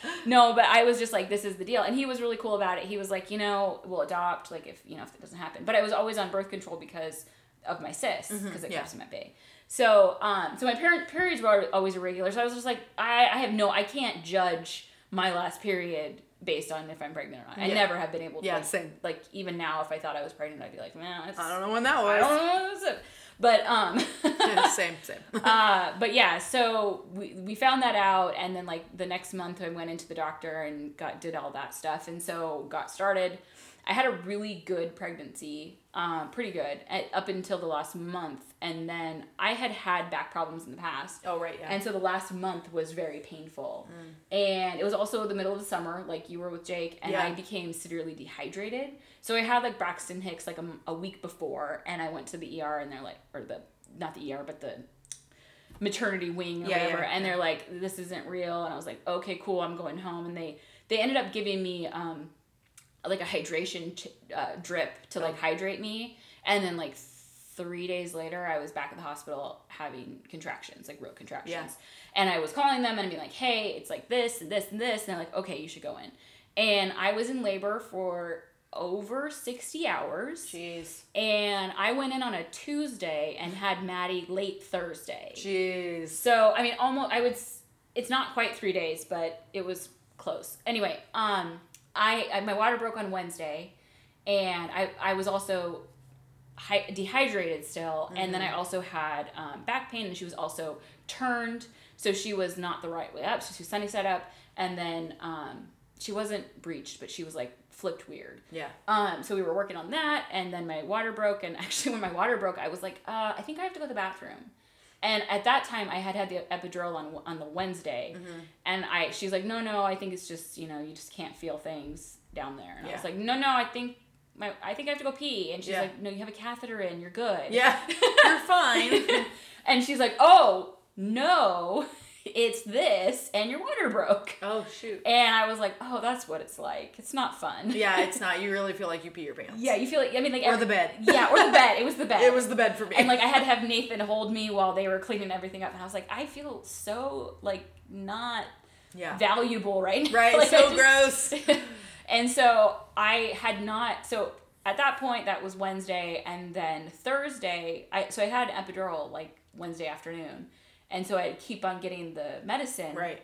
S1: no, but I was just like, this is the deal. And he was really cool about it. He was like, you know, we'll adopt, like, if, you know, if it doesn't happen. But I was always on birth control because of my cysts, because it
S2: yeah.
S1: keeps them at bay. So, um, so my parent periods were always irregular. So I was just like, I, I have no, I can't judge my last period based on if I'm pregnant or not. I
S2: Yeah.
S1: never have been able to.
S2: Yeah,
S1: like,
S2: same.
S1: Like even now, if I thought I was pregnant, I'd be like, man,
S2: I don't know when that
S1: I don't know was. But um,
S2: same, same.
S1: uh, but yeah, so we, we found that out, and then like the next month, I went into the doctor and got did all that stuff, and so got started. I had a really good pregnancy, um, pretty good, at, up until the last month, and then I had had back problems in the past.
S2: Oh right, yeah.
S1: And so the last month was very painful. And it was also the middle of the summer, like you were with Jake, and
S2: Yeah.
S1: I became severely dehydrated. So I had like Braxton Hicks like a, a week before, and I went to the ER, and they're like, or the, not the ER, but the maternity wing or
S2: Yeah,
S1: whatever.
S2: yeah.
S1: And they're like, this isn't real. And I was like, okay, cool, I'm going home. And they, they ended up giving me, um, like a hydration ch- uh, drip to like
S2: Oh.
S1: hydrate me. And then like three days later, I was back at the hospital having contractions, like real contractions.
S2: Yeah.
S1: And I was calling them and being like, hey, it's like this and this and this. And they're like, okay, you should go in. And I was in labor for over 60 hours.
S2: Jeez.
S1: And I went in on a Tuesday and had Maddie late Thursday.
S2: Jeez.
S1: So I mean, almost I would. It's not quite three days, but it was close. Anyway, um, I, I my water broke on Wednesday, and I I was also hy- dehydrated still, and then I also had um, back pain, and she was also turned, so she was not the right way up. She was sunny side up, and then um, she wasn't breached, but she was like flipped weird.
S2: Yeah.
S1: Um, so we were working on that, and then my water broke. And actually, when my water broke, I was like, uh, I think I have to go to the bathroom. And at that time, I had had the epidural on on the Wednesday, and I she's like, no, no, I think it's just you know you just can't feel things down there. And I was like, no, no, I think my I think I have to go pee. And she's
S2: Yeah.
S1: like, no, you have a catheter in, you're good.
S2: Yeah. You're fine.
S1: and she's like, oh no, it's this, and your water broke.
S2: oh shoot.
S1: And I was like, oh, that's what it's like. It's not fun.
S2: Yeah, it's not. You really feel like you pee your pants.
S1: Yeah, you feel like I mean like
S2: Or
S1: every-
S2: the bed.
S1: Yeah, or the bed. It was the bed.
S2: It was the bed for me.
S1: and like I had to have Nathan hold me while they were cleaning everything up, and I was like, I feel so like not
S2: yeah.
S1: valuable right now.
S2: Right.
S1: Like,
S2: so
S1: just-
S2: gross.
S1: and so I had not. So at that point, that was Wednesday, and then Thursday, I so I had an epidural like Wednesday afternoon, and so I'd keep on getting the medicine.
S2: Right.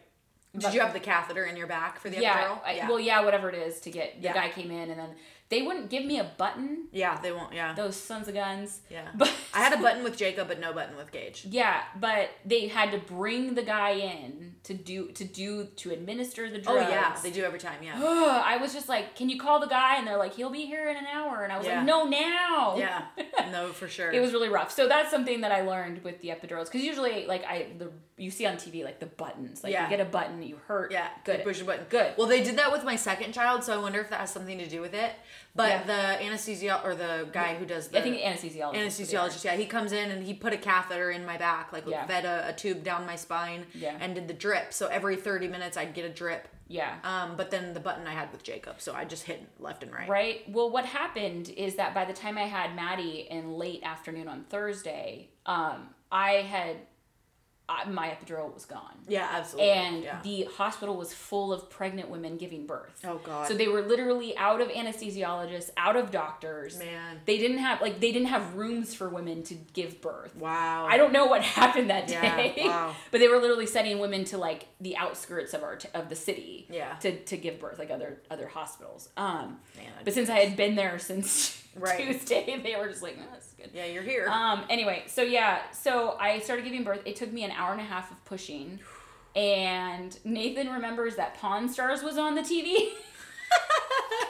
S2: Did
S1: But-
S2: you have the catheter in your back for the
S1: yeah,
S2: epidural?
S1: I, well, yeah, whatever it is to get. The
S2: Yeah.
S1: guy came in, and then they wouldn't give me a button.
S2: Yeah, they won't. Yeah.
S1: Those sons of guns.
S2: yeah.
S1: But
S2: I had a button with Jacob, but no button with Gage.
S1: Yeah, but they had to bring the guy in to do to do to administer the
S2: drug.
S1: Oh
S2: yeah, they do every time. Yeah.
S1: I was just like, "Can you call the guy?" And they're like, "He'll be here in an hour." And I was
S2: Yeah.
S1: like, "No, now."
S2: yeah. No, for sure.
S1: It was really rough. So that's something that I learned with the epidurals because usually, like I, the you see on TV like the buttons, like
S2: Yeah.
S1: you get a button, you hurt.
S2: Yeah,
S1: good.
S2: you push a button.
S1: Good.
S2: Well, they did that with my second child, so I wonder if that has something to do with it. But
S1: Yeah.
S2: the anesthesi or the guy who does the
S1: I think anesthesiologist.
S2: anesthesiologist, yeah, he comes in and he put a catheter in my back, like
S1: Yeah.
S2: fed a, a tube down my spine,
S1: Yeah.
S2: and did the drip. So every thirty minutes, I'd get a drip.
S1: Yeah.
S2: Um, but then the button I had with Jacob, so I just hit left and right.
S1: Right. Well, what happened is that by the time I had Maddie in late afternoon on Thursday, um, I had I, my epidural was gone.
S2: Yeah, absolutely.
S1: and
S2: yeah.
S1: the hospital was full of pregnant women giving birth.
S2: Oh, God.
S1: So they were literally out of anesthesiologists, out of doctors.
S2: Man.
S1: They didn't have like they didn't have rooms for women to give birth.
S2: wow.
S1: I don't know what happened that
S2: Yeah,
S1: day.
S2: wow.
S1: but they were literally sending women to like the outskirts of our t- of the city.
S2: Yeah.
S1: To, to give birth, like other other hospitals. Um,
S2: Man,
S1: but since I had been there since
S2: Right.
S1: Tuesday, they were just like, no, that's good.
S2: Yeah, you're here.
S1: Um. Anyway, so yeah, so I started giving birth. It took me an hour and a half of pushing, and Nathan remembers that Pawn Stars was on the TV.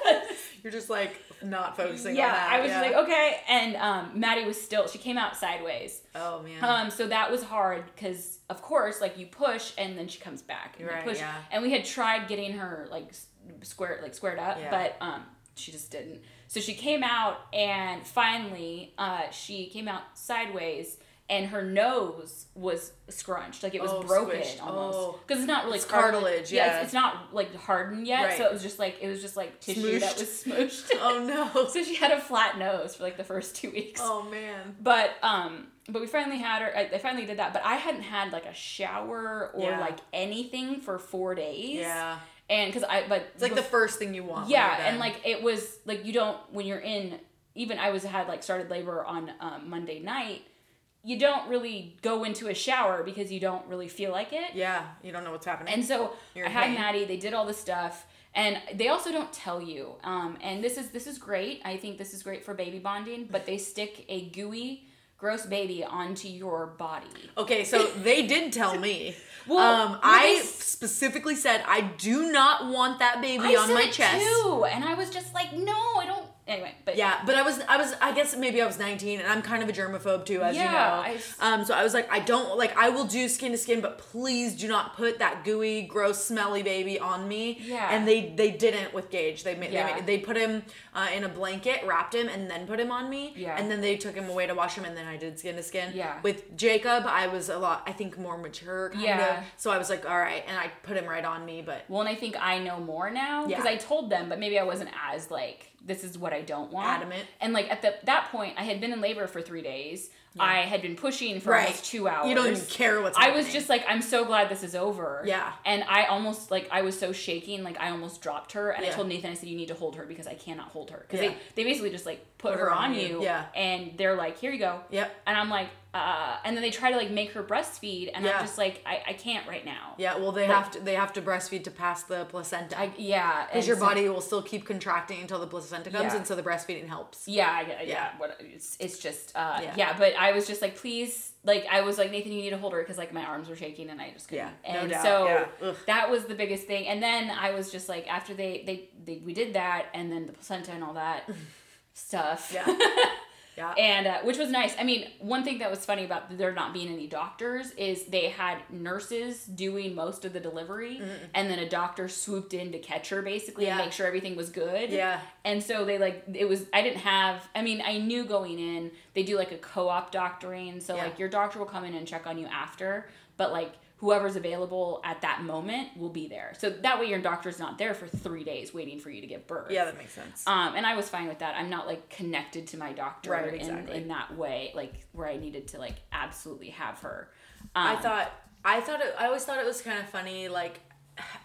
S2: you're just like not focusing
S1: yeah,
S2: on that.
S1: I was
S2: yeah.
S1: like, okay. And um, Maddie was still. She came out sideways.
S2: oh man.
S1: Um. So that was hard because, of course, like you push and then she comes back. And you
S2: Right,
S1: push.
S2: yeah.
S1: And we had tried getting her like s- square, like squared up,
S2: Yeah.
S1: but um, she just didn't. So she came out, and finally, uh, she came out sideways. And her nose was scrunched, like it was
S2: Oh,
S1: broken
S2: squished.
S1: almost,
S2: Oh.
S1: because it's not really
S2: It's cartilage,
S1: Yeah,
S2: yeah.
S1: it's, it's not like hardened yet,
S2: Right.
S1: so it was just like it was just like tissue that was smooshed.
S2: oh no.
S1: so she had a flat nose for like the first two weeks.
S2: oh man.
S1: But um, but we finally had her. I, I finally did that, but I hadn't had like a shower or
S2: Yeah.
S1: like anything for four days.
S2: Yeah.
S1: And because I, but
S2: It's like the first thing you want.
S1: yeah, and like it was like you don't when you're in. Even I was had like started labor on um, Monday night. You don't really go into a shower because you don't really feel like it.
S2: yeah, you don't know what's happening.
S1: And so
S2: You're
S1: I had
S2: pain.
S1: Maddie. They did all this stuff, and they also don't tell you. Um, and this is this is great. I think this is great for baby bonding. But they stick a gooey, gross baby onto your body.
S2: Okay, so they did tell me.
S1: Well,
S2: um, I specifically said I do not want that baby
S1: I
S2: on my
S1: it
S2: chest.
S1: too, and I was just like, no, I don't. Anyway, but
S2: Yeah, but I was, I was, I guess maybe I was 19, and I'm kind of a germaphobe too, as
S1: Yeah,
S2: you know.
S1: I
S2: um, so I was like, I don't like, I will do skin to skin, but please do not put that gooey, gross, smelly baby on me.
S1: Yeah.
S2: And they, they didn't with Gage. They made,
S1: Yeah.
S2: they, made, they put him uh, in a blanket, wrapped him, and then put him on me.
S1: Yeah.
S2: And then they took him away to wash him, and then I did skin to skin.
S1: Yeah.
S2: With Jacob, I was a lot, I think, more mature, kind
S1: Yeah.
S2: of. So I was like, all right, and I put him right on me, but
S1: Well, and I think I know more now because
S2: Yeah.
S1: I told them, but maybe I wasn't as like this is what I don't want.
S2: Adamant.
S1: And like at the, that point, I had been in labor for three days. I had been pushing for
S2: Right.
S1: almost two hours.
S2: you don't even care what's
S1: I
S2: happening.
S1: was just like, I'm so glad this is over.
S2: Yeah.
S1: And I almost like I was so shaking, like I almost dropped her, and I told Nathan, I said, you need to hold her because I cannot hold her because
S2: Yeah.
S1: they they basically just like put, her, on you,
S2: Yeah.
S1: and they're like, here you go.
S2: Yep.
S1: And I'm like, uh, and then they try to like make her breastfeed, and
S2: Yeah.
S1: I'm just like, I, I can't right now.
S2: Yeah, well, they
S1: Like-
S2: have to they have to breastfeed to pass the placenta.
S1: I, yeah.
S2: Because your
S1: so-
S2: body will still keep contracting until the placenta comes,
S1: Yeah.
S2: and so the breastfeeding helps.
S1: Yeah, yeah.
S2: Yeah.
S1: What it's it's just uh
S2: Yeah.
S1: yeah. But I was just like, please, like I was like Nathan, you need to hold her because like my arms were shaking and I just couldn't.
S2: Yeah, no
S1: and
S2: doubt,
S1: so
S2: yeah.
S1: That was the biggest thing. And then I was just like, after they they, they we did that and then the placenta and all that stuff.
S2: Yeah. Yeah.
S1: And uh, which was nice. I mean, one thing that was funny about there not being any doctors is they had nurses doing most of the delivery, and then a doctor swooped in to catch her basically and make sure everything was good.
S2: Yeah.
S1: And so they like it was. I didn't have. I mean, I knew going in they do like a co-op doctoring, so
S2: Yeah.
S1: like your doctor will come in and check on you after, but like whoever's available at that moment will be there. So that way your doctor's not there for three days waiting for you to give birth.
S2: Yeah, that makes sense.
S1: Um, and I was fine with that. I'm not like connected to my doctor
S2: Right,
S1: in,
S2: exactly.
S1: in that way, like where I needed to like absolutely have her. Um,
S2: I thought I thought it, I always thought it was kind of funny like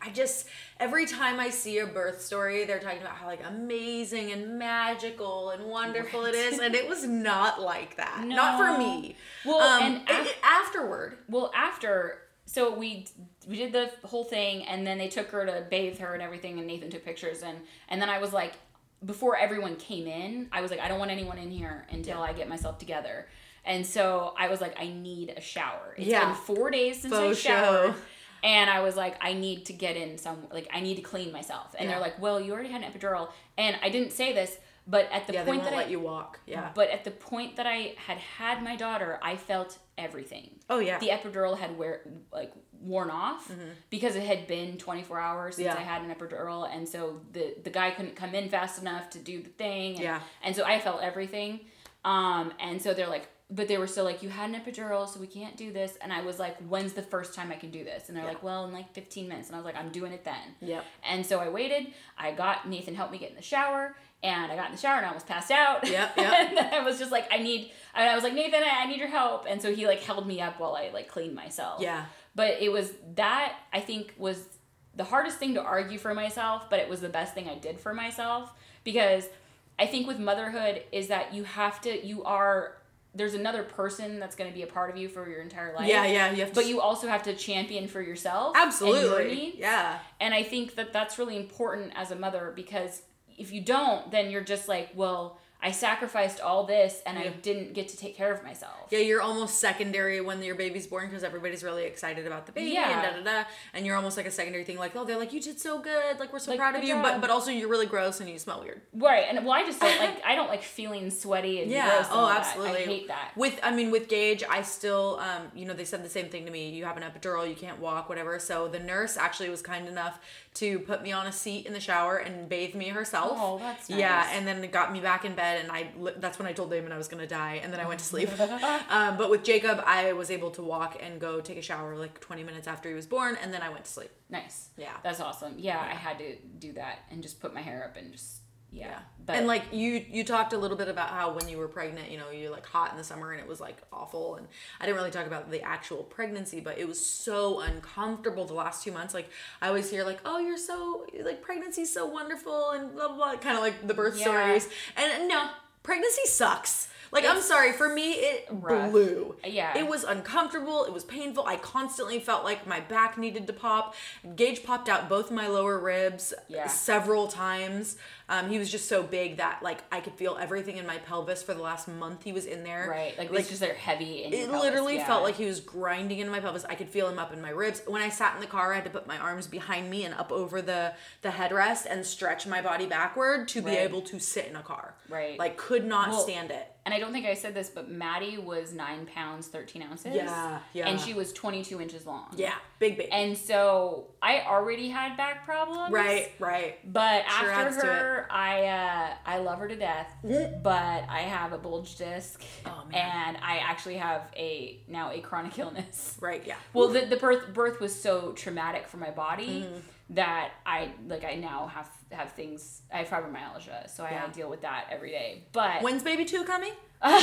S2: I just every time I see a birth story they're talking about how like amazing and magical and wonderful it is and it was not like that. Not for me.
S1: Well,
S2: um,
S1: and af-
S2: it- afterward.
S1: well after so we we did the whole thing and then they took her to bathe her and everything and Nathan took pictures and and then I was like before everyone came in, I was like, I don't want anyone in here until I get myself together. And so I was like, I need a shower. It's
S2: Yeah.
S1: been four days since
S2: Faux
S1: I showered.
S2: show.
S1: And I was like, I need to get in some, like, I need to clean myself. And
S2: Yeah.
S1: they're like, well, you already had an epidural. And I didn't say this, but at the
S2: Yeah,
S1: point that
S2: let
S1: I,
S2: you walk. Yeah.
S1: but at the point that I had had my daughter, I felt everything.
S2: Oh yeah.
S1: The epidural had wear like worn off because it had been 24 hours since
S2: Mm-hmm. Yeah.
S1: I had an epidural, and so the the guy couldn't come in fast enough to do the thing. And,
S2: Yeah.
S1: And so I felt everything. Um, and so they're like, but they were still like, you had an epidural, so we can't do this. And I was like, when's the first time I can do this? And they're
S2: Yeah.
S1: like, well, in like 15 minutes. And I was like, I'm doing it then.
S2: Yep.
S1: And so I waited. I got Nathan helped me get in the shower, and I got in the shower and I almost passed out.
S2: Yep, yep.
S1: and I was just like, I need. And I was like, Nathan, I I need your help. And so he like held me up while I like cleaned myself.
S2: Yeah.
S1: But it was that I think was the hardest thing to argue for myself, but it was the best thing I did for myself because I think with motherhood is that you have to you are there's another person that's going to be a part of you for your entire life.
S2: Yeah, yeah, you have to
S1: But you also have to champion for yourself. and your
S2: Absolutely. Yeah.
S1: And I think that that's really important as a mother because if you don't, then you're just like, well, I sacrificed all this and I didn't get to take care of myself.
S2: Yeah, you're almost secondary when your baby's born because everybody's really excited about the baby
S1: Yeah.
S2: and da da da. And you're almost like a secondary thing, like, oh, they're like, you did so good, like we're so
S1: Like,
S2: proud of you,
S1: job.
S2: but but also you're really gross and you smell weird.
S1: Right. And well, I just don't like, I don't like feeling sweaty and
S2: Yeah.
S1: and
S2: Oh,
S1: that.
S2: absolutely.
S1: I hate that.
S2: With I mean, with Gage, I still, um, you know, they said the same thing to me. You have an epidural, you can't walk, whatever. So the nurse actually was kind enough to put me on a seat in the shower and bathe me herself.
S1: Oh, that's nice.
S2: Yeah, and then got me back in bed, and I that's when I told Damon I was gonna die, and then I went to sleep. um, but with Jacob, I was able to walk and go take a shower like 20 minutes after he was born, and then I went to sleep.
S1: Nice.
S2: Yeah.
S1: That's awesome. Yeah, I had to do that and just put my hair up and just, yeah. But
S2: and like you you talked a little bit about how when you were pregnant, you know, you're like hot in the summer and it was like awful and I didn't really talk about the actual pregnancy, but it was so uncomfortable the last two months. Like I always hear like, "Oh, you're so like pregnancy's so wonderful" and blah blah, blah kind of like the birth
S1: Yeah.
S2: stories. And no, pregnancy sucks. Like I'm sorry, for me it
S1: rough.
S2: blew.
S1: Yeah.
S2: It was uncomfortable, it was painful. I constantly felt like my back needed to pop. Gage popped out both my lower ribs
S1: Yeah.
S2: several times. Um, he was just so big that like I could feel everything in my pelvis for the last month he was in there.
S1: right. Like,
S2: like
S1: just they're heavy.
S2: It
S1: pelvis,
S2: literally
S1: yeah.
S2: felt like he was grinding into my pelvis. I could feel him up in my ribs. When I sat in the car, I had to put my arms behind me and up over the the headrest and stretch my body backward to be able to sit in a car.
S1: Right.
S2: Like could not
S1: Well,
S2: stand it.
S1: and I don't think I said this, but Maddie was nine pounds thirteen ounces.
S2: Yeah, yeah.
S1: And she was twenty two inches long.
S2: Yeah, big baby.
S1: And so I already had back problems.
S2: right, right.
S1: But
S2: Sure
S1: after
S2: to
S1: her, I uh, I love her to death. but I have a bulge disc,
S2: Oh, man.
S1: and I actually have a now a chronic illness.
S2: Right, yeah.
S1: Well, the, the birth birth was so traumatic for my body
S2: Mm-hmm.
S1: that I like I now have have things. I have fibromyalgia, so I
S2: Yeah.
S1: deal with that every day. But
S2: When's baby two coming?
S1: well,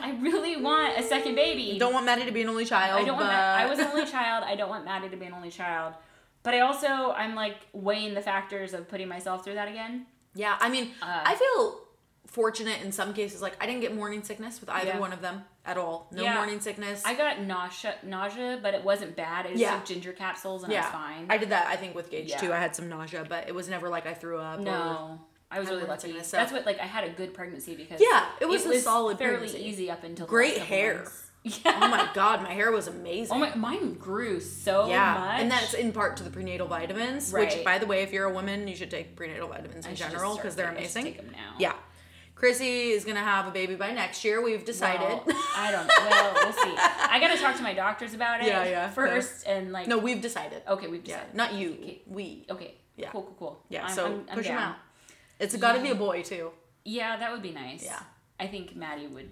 S1: I really want a second baby.
S2: Don't want Maddie to be an only child.
S1: I don't
S2: but...
S1: want. Ma- I was an only child. I don't want Maddie to be an only child. But I also I'm like weighing the factors of putting myself through that again.
S2: Yeah, I mean,
S1: Uh,
S2: I feel fortunate in some cases. Like I didn't get morning sickness with either
S1: Yeah.
S2: one of them at all. No
S1: Yeah.
S2: morning sickness.
S1: I got nausea, nausea, but it wasn't bad. I just
S2: Yeah.
S1: took ginger capsules and
S2: yeah,
S1: I was fine.
S2: I did that. I think with Gage too. I had some nausea, but it was never like I threw up. or-
S1: no, I was really lucky.
S2: sickness, so-
S1: That's what like I had a good pregnancy because
S2: Yeah, it was a solid
S1: fairly
S2: pregnancy.
S1: easy up until the
S2: Great hair.
S1: months. Yeah.
S2: oh my god, my hair was amazing.
S1: Oh my, mine grew so
S2: yeah,
S1: much.
S2: and that's in part to the prenatal vitamins.
S1: Right.
S2: Which, by the way, if you're a woman, you should take prenatal vitamins in
S1: I
S2: general because they're
S1: taking- I should
S2: amazing.
S1: now.
S2: Yeah, Chrissy is gonna have a baby by next year. We've decided.
S1: Well, I don't. Well, we'll see. I gotta talk to my doctors about it.
S2: Yeah, yeah,
S1: First, and like.
S2: no, we've decided.
S1: Okay, we've decided.
S2: Yeah, not you.
S1: Okay.
S2: We.
S1: Okay.
S2: Yeah.
S1: Cool. Cool. Cool.
S2: Yeah,
S1: I'm,
S2: so
S1: I'm, I'm
S2: push him out. It's got to be a boy too.
S1: Yeah, that would be nice.
S2: Yeah.
S1: I think Maddie would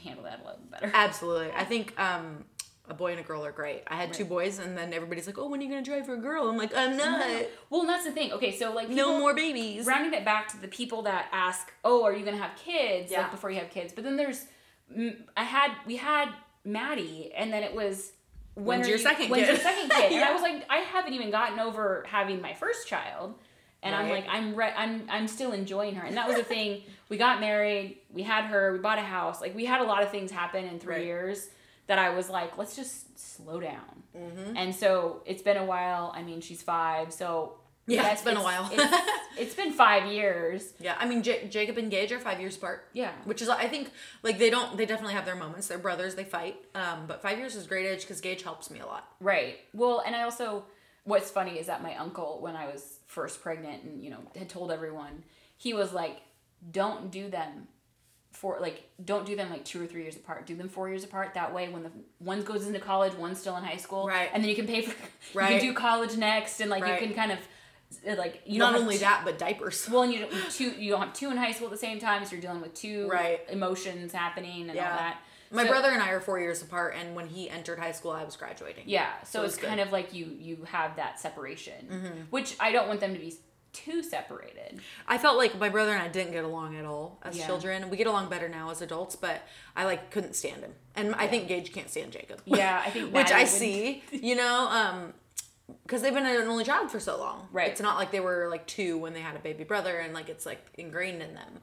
S1: handle that a little better.
S2: Absolutely. I think um, a boy and a girl are great. I had two boys, and then everybody's like, "Oh, when are you gonna try for a girl?" I'm like, "I'm not.
S1: Well, that's the thing. Okay, so like
S2: No more babies."
S1: rounding it back to the people that ask, "Oh, are you gonna have kids?"
S2: Yeah.
S1: Like before you have kids. But then there's, I had we had Maddie, and then it was when
S2: When's your
S1: you-
S2: second
S1: when's
S2: kid?
S1: your second kid? And I was like, I haven't even gotten over having my first child, and I'm like, I'm re- I'm I'm still enjoying her, and that was the thing. We got married, we had her, we bought a house, like we had a lot of things happen in three
S2: Right.
S1: years that I was like, let's just slow down.
S2: Mm-hmm.
S1: And so it's been a while. I mean, she's five, so
S2: Yeah, it's been a while.
S1: it's, it's been five years.
S2: Yeah, I mean J- Jacob and Gage are five years apart.
S1: Yeah.
S2: which is I think like they don't they definitely have their moments. They're brothers. They fight. Um, but five years is great age because Gage helps me a lot.
S1: Right. Well, and I also, what's funny is that my uncle, when I was first pregnant and, you know, had told everyone, he was like, don't do them for, like, don't do them like two or three years apart. Do them four years apart. That way, when the one goes into college, one's still in high school.
S2: Right.
S1: And then you can pay for, you can do college next and, like,
S2: Right.
S1: you can kind of, uh, like, you
S2: Not only
S1: t-
S2: that, but diapers.
S1: Well, and you don't two. You don't have two in high school at the same time, so you're dealing with two
S2: Right.
S1: emotions happening and all that.
S2: My
S1: So-
S2: brother and I are four years apart, and when he entered high school, I was graduating.
S1: Yeah, so,
S2: So
S1: it's
S2: it's
S1: kind of like you you have that separation,
S2: Mm-hmm.
S1: which I don't want them to be too separated.
S2: I felt like my brother and I didn't get along at all as
S1: Yeah.
S2: children. We get along better now as adults, but I like couldn't stand him, and I think Gage can't stand Jacob.
S1: Yeah, I think
S2: which I see, you know, um, because they've been an only child for so long.
S1: Right.
S2: It's not like they were like two when they had a baby brother, and like it's like ingrained in them.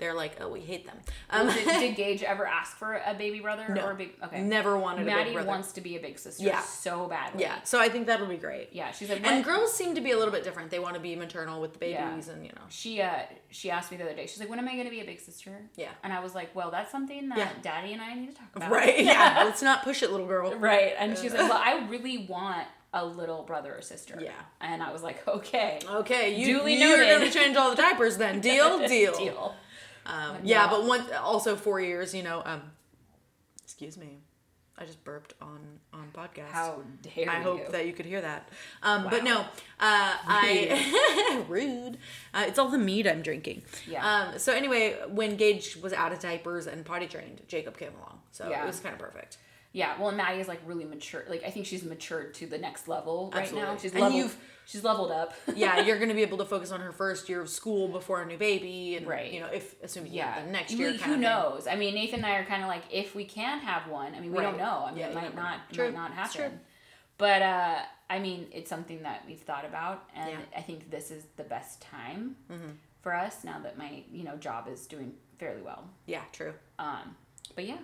S2: They're like, oh, we hate them. Um,
S1: did, did Gage ever ask for a baby brother
S2: No.
S1: or a big? Okay,
S2: never wanted a
S1: Maddie
S2: big brother.
S1: Maddie wants to be a big sister.
S2: Yeah.
S1: so badly.
S2: yeah, so I think that'll be great.
S1: yeah. She's like,
S2: And girls seem to be a little bit different. They want to be maternal with the babies,
S1: Yeah.
S2: and you know.
S1: she uh she asked me the other day. She's like, when am I gonna be a big sister?
S2: Yeah.
S1: And I was like, well, that's something that
S2: Yeah.
S1: Daddy and I need to talk about.
S2: Right? Yeah. Let's not push it, little girl.
S1: Right. And she's like, well, I really want a little brother or sister.
S2: Yeah.
S1: And I was like, okay.
S2: Okay, you,
S1: Duly
S2: you're going to change all the diapers then. Deal, deal.
S1: Deal.
S2: Um, yeah, but one also four years. You know. Um, excuse me, I just burped on on podcast.
S1: How dare
S2: I
S1: you?
S2: hope that you could hear that. Um, But no, uh, I rude. Uh, it's all the meat I'm drinking.
S1: Yeah.
S2: Um, so anyway, when Gage was out of diapers and potty trained, Jacob came along. So
S1: Yeah.
S2: it was kind of perfect.
S1: Yeah, well, and Maddie is like really mature. Like I think she's matured to the next level right now. She's
S2: And
S1: leveled.
S2: you've-
S1: she's leveled up.
S2: Yeah, you're going to be able to focus on her first year of school before a new baby, and
S1: Right.
S2: you know, if assuming
S1: yeah.
S2: the next
S1: Who-
S2: year.
S1: Who,
S2: kind of thing.
S1: knows? I mean, Nathan and I are kind of like, if we can have one. I mean, we don't know. I mean,
S2: Yeah,
S1: it might not. It
S2: True.
S1: might not happen. But uh, I mean, it's something that we've thought about, and
S2: Yeah.
S1: I think this is the best time
S2: Mm-hmm.
S1: for us now that my you know job is doing fairly well.
S2: Yeah, true.
S1: Um, but yeah,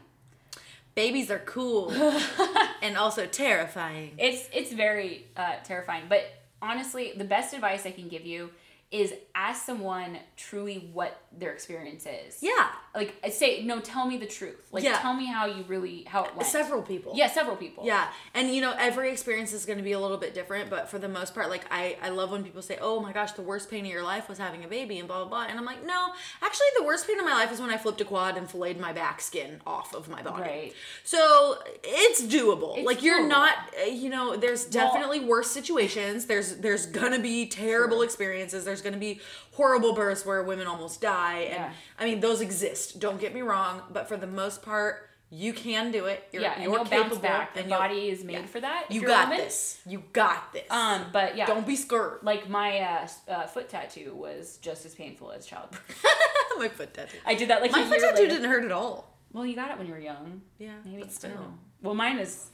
S2: Babies are cool and also terrifying.
S1: it's it's very uh, terrifying. But honestly, the best advice I can give you is ask someone truly what their experience is.
S2: Yeah,
S1: Like say, no, tell me the truth. Like
S2: Yeah.
S1: tell me how you really how it went.
S2: several people.
S1: Yeah, several people.
S2: Yeah, and you know every experience is going to be a little bit different, but for the most part, like I, I love when people say, "Oh my gosh, the worst pain of your life was having a baby," and blah blah blah, and I'm like, no, actually, the worst pain of my life is when I flipped a quad and filleted my back skin off of my body.
S1: Right.
S2: So it's doable.
S1: It's
S2: like you're
S1: doable.
S2: not, uh, you know, there's definitely worse situations. There's there's gonna be terrible
S1: Sure.
S2: experiences. There's gonna be horrible births where women almost die, and
S1: Yeah.
S2: I mean those exist. Don't get me wrong, but for the most part. You can do it. You're,
S1: yeah,
S2: you're capable.
S1: back. The body is made
S2: yeah.
S1: for that.
S2: You got this. You got this.
S1: Um, but yeah,
S2: Don't be scared.
S1: like my uh, uh, foot tattoo was just as painful as childbirth.
S2: my foot tattoo.
S1: I did that like
S2: My foot tattoo
S1: later.
S2: didn't hurt at all.
S1: Well, you got it when you were young.
S2: Yeah,
S1: Maybe
S2: but still.
S1: Well, mine is.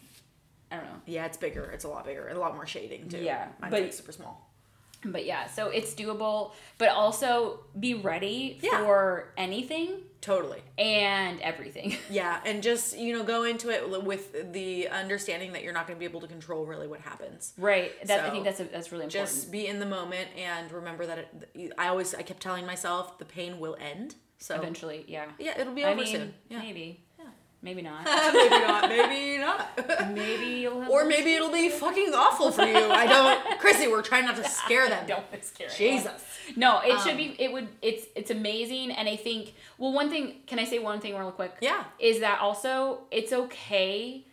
S1: I don't know.
S2: Yeah, it's bigger. It's a lot bigger. A lot more shading too.
S1: Yeah,
S2: Mine's
S1: but-
S2: like super small.
S1: But yeah, so it's doable, but also be ready
S2: Yeah.
S1: for anything
S2: Totally.
S1: and everything.
S2: Yeah, and just you know go into it with the understanding that you're not going to be able to control really what happens.
S1: right. That I think that's a, that's really important.
S2: Just be in the moment and remember that it, I always I kept telling myself the pain will end. So
S1: Eventually, yeah.
S2: yeah, it'll be
S1: I
S2: over
S1: mean,
S2: soon. Yeah.
S1: maybe. Maybe not.
S2: maybe not. Maybe not.
S1: maybe you'll have
S2: Or maybe it'll be fucking awful for you. I don't. Chrissy, we're trying not to scare them.
S1: don't scare anyone.
S2: Jesus.
S1: No, it should
S2: Um,
S1: be. It would. It's it's amazing, and I think. Well, one thing. Can I say one thing real quick?
S2: Yeah.
S1: Is that also it's okay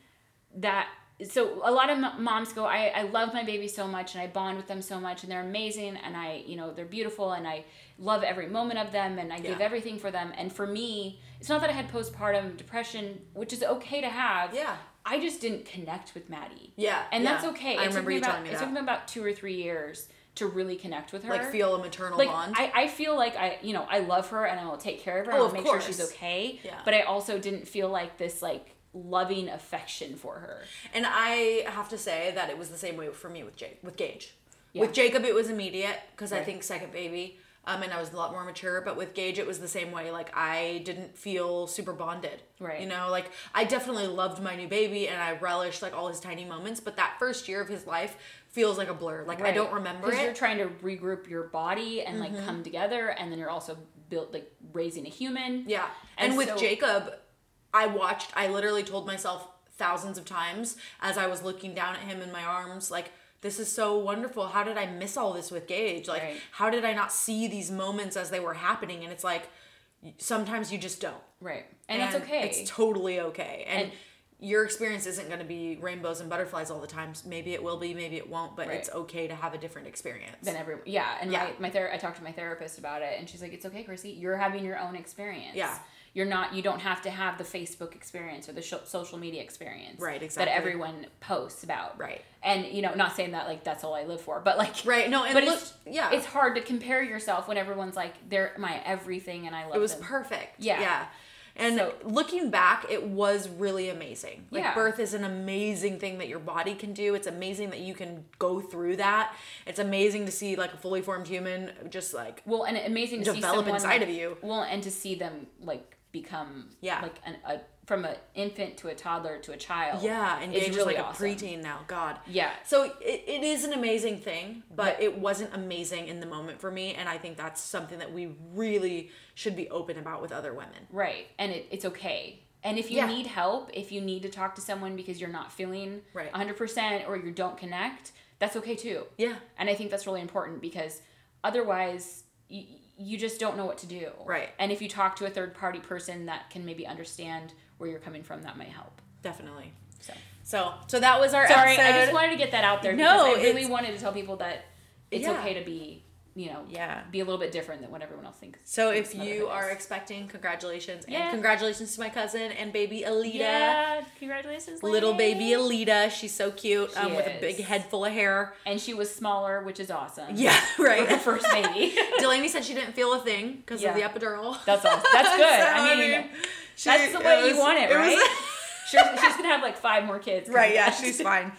S1: that so a lot of m- moms go I, I love my baby so much and i bond with them so much and they're amazing and i you know they're beautiful and i love every moment of them and i give everything for them and for me it's not that i had postpartum depression which is okay to have
S2: Yeah.
S1: i just didn't connect with maddie
S2: Yeah,
S1: and
S2: yeah.
S1: that's okay
S2: I
S1: it took
S2: remember
S1: me
S2: you
S1: about,
S2: telling me
S1: it took
S2: that.
S1: me about two or three years to really connect with her
S2: Like feel a maternal
S1: like
S2: bond.
S1: I, I feel like I you know I love her and I will take care of her
S2: Oh,
S1: and make
S2: course.
S1: sure she's okay.
S2: Yeah.
S1: But I also didn't feel like this like loving affection for her.
S2: And I have to say that it was the same way for me with Jake with Gage.
S1: Yeah.
S2: With Jacob, it was immediate because I think second baby. Um, and I was a lot more mature, but with Gage, it was the same way. Like, I didn't feel super bonded.
S1: Right.
S2: You know, like, I definitely loved my new baby and I relished, like, all his tiny moments, but that first year of his life feels like a blur. Like, I don't remember
S1: because you're trying to regroup your body and
S2: Mm-hmm.
S1: like come together, and then you're also built like raising a human.
S2: Yeah. And,
S1: And
S2: with
S1: so-
S2: Jacob, I watched, I literally told myself thousands of times as I was looking down at him in my arms, like, this is so wonderful. How did I miss all this with Gage? Like,
S1: Right.
S2: how did I not see these moments as they were happening? And it's like, sometimes you just don't.
S1: Right. And, it's okay.
S2: It's totally okay. And,
S1: And-
S2: your experience isn't going to be rainbows and butterflies all the time. Maybe it will be, maybe it won't, but
S1: Right.
S2: it's okay to have a different experience.
S1: than every yeah and
S2: Yeah.
S1: my, my ther- i talked to my therapist about it and she's like it's okay chrissy you're having your own experience
S2: Yeah.
S1: You're not you don't have to have the facebook experience or the sh- social media experience
S2: Right, exactly that
S1: everyone posts about
S2: Right.
S1: and you know not saying that like that's all i live for but like
S2: Right, no, and
S1: but
S2: look-
S1: it's
S2: yeah.
S1: it's hard to compare yourself when everyone's like they're my everything and i love
S2: it was
S1: them.
S2: perfect.
S1: Yeah.
S2: Yeah. And
S1: So-
S2: looking back, it was really amazing. Like
S1: Yeah.
S2: birth is an amazing thing that your body can do. It's amazing that you can go through that. It's amazing to see like a fully formed human just like
S1: well and amazing to see
S2: develop
S1: someone
S2: inside
S1: like-
S2: of you.
S1: well and to see them like become
S2: Yeah.
S1: like an, a from an infant to a toddler to a child
S2: yeah, and
S1: is really
S2: like
S1: awesome.
S2: a preteen now. God.
S1: yeah
S2: So it, it is an amazing thing, but
S1: Yeah.
S2: it wasn't amazing in the moment for me, and I think that's something that we really should be open about with other women.
S1: Right. And it, it's okay. And if you
S2: Yeah.
S1: need help, if you need to talk to someone because you're not feeling
S2: Right.
S1: 100% or you don't connect, that's okay too.
S2: Yeah.
S1: And I think that's really important because otherwise you, you just don't know what to do.
S2: Right.
S1: And if you talk to a third party person that can maybe understand where you're coming from, that might help.
S2: Definitely.
S1: So
S2: So so that was our
S1: sorry,
S2: episode.
S1: I just wanted to get that out there
S2: No,
S1: because I really wanted to tell people that it's
S2: Yeah.
S1: okay to be, you know,
S2: Yeah.
S1: be a little bit different than what everyone else thinks.
S2: So
S1: thinks
S2: if you
S1: is.
S2: are expecting, congratulations. And congratulations to my cousin and baby Alita.
S1: yeah, congratulations,
S2: Little baby. Alita. She's so cute. Um, with a big head full of hair.
S1: and she was smaller, which is awesome.
S2: Yeah,
S1: for her
S2: right.
S1: first baby.
S2: Delaney said she didn't feel a thing because
S1: Yeah.
S2: of the epidural.
S1: That's awesome. That's good.
S2: So,
S1: I mean,
S2: she-
S1: that's the way
S2: it
S1: you want it,
S2: was-
S1: right? she's, she's gonna have like five more kids.
S2: right, yeah, she's fine.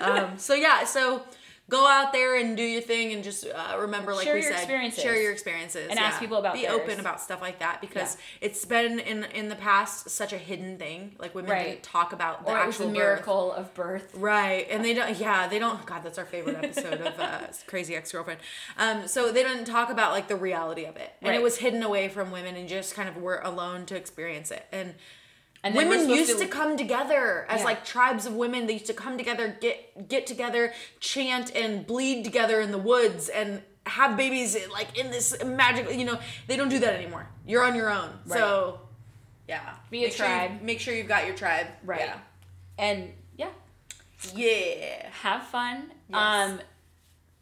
S2: Um, so yeah, so go out there and do your thing and just uh, remember, like
S1: Share
S2: we said, share your experiences
S1: And ask people about
S2: Be
S1: theirs.
S2: open about stuff like that because it's been in in the past such a hidden thing. Like women
S1: Right.
S2: didn't talk about the
S1: Or
S2: actual
S1: the
S2: birth.
S1: miracle of birth.
S2: Right, and they don't. Yeah, they don't. God, that's our favorite episode of uh, Crazy Ex Girlfriend. Um, so they didn't talk about like the reality of it, and
S1: Right.
S2: it was hidden away from women, and just kind of were alone to experience it. And,
S1: And
S2: women used to, come together as
S1: Yeah.
S2: like tribes of women. They used to come together, get get together, chant and bleed together in the woods, and have babies like in this magical. You know, they don't do that anymore. You're on your own. So, yeah,
S1: Be a
S2: Make sure you-
S1: tribe.
S2: make sure you've got your tribe.
S1: Right.
S2: Yeah.
S1: And yeah,
S2: Yeah.
S1: have fun.
S2: Yes.
S1: Um,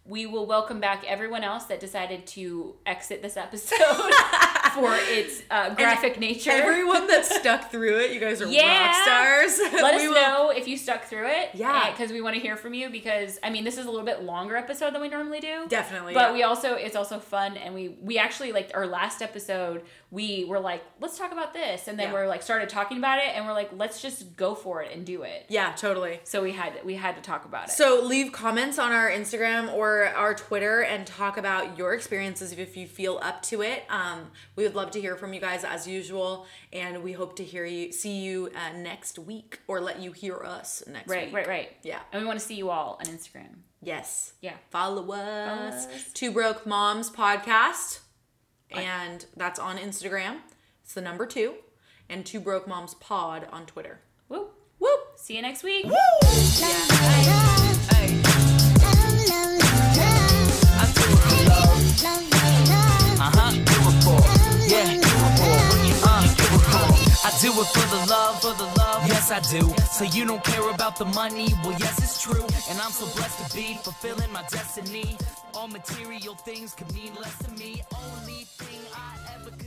S1: we will welcome back everyone else that decided to exit this episode for its uh, graphic nature.
S2: Everyone that stuck through it, you guys are
S1: Yeah.
S2: rock stars.
S1: Let us
S2: will-
S1: know if you stuck through it.
S2: Yeah.
S1: Because we want to hear from you because, I mean, this is a little bit longer episode than we normally do.
S2: Definitely.
S1: But
S2: yeah.
S1: we also, it's also fun. And we, we actually, like, our last episode, we were like, let's talk about this. And then
S2: Yeah.
S1: we're like, started talking about it. And we're like, let's just go for it and do it.
S2: yeah, totally.
S1: So we had, we had to talk about it.
S2: So leave comments on our Instagram or our Twitter and talk about your experiences if you feel up to it. Um, we would love to hear from you guys as usual, and we hope to hear you, see you uh, next week, or let you hear us next
S1: right,
S2: week.
S1: right, right. Right.
S2: Yeah.
S1: And we want to see you all on Instagram.
S2: Yes.
S1: Yeah.
S2: Follow us.
S1: us.
S2: Two Broke Moms podcast, and that's on Instagram. It's the number two, and Two Broke Moms Pod on Twitter.
S1: Woo.
S2: Whoop.
S1: See you next week.
S3: I do it. Uh-huh, do it for. Yeah, do it for. Uh, do it for. I do it for the love, for the love. Yes, I do. So you don't care about the money? Well, yes, it's true. And I'm so blessed to be fulfilling my destiny. All material things could mean less to me. Only thing I ever could.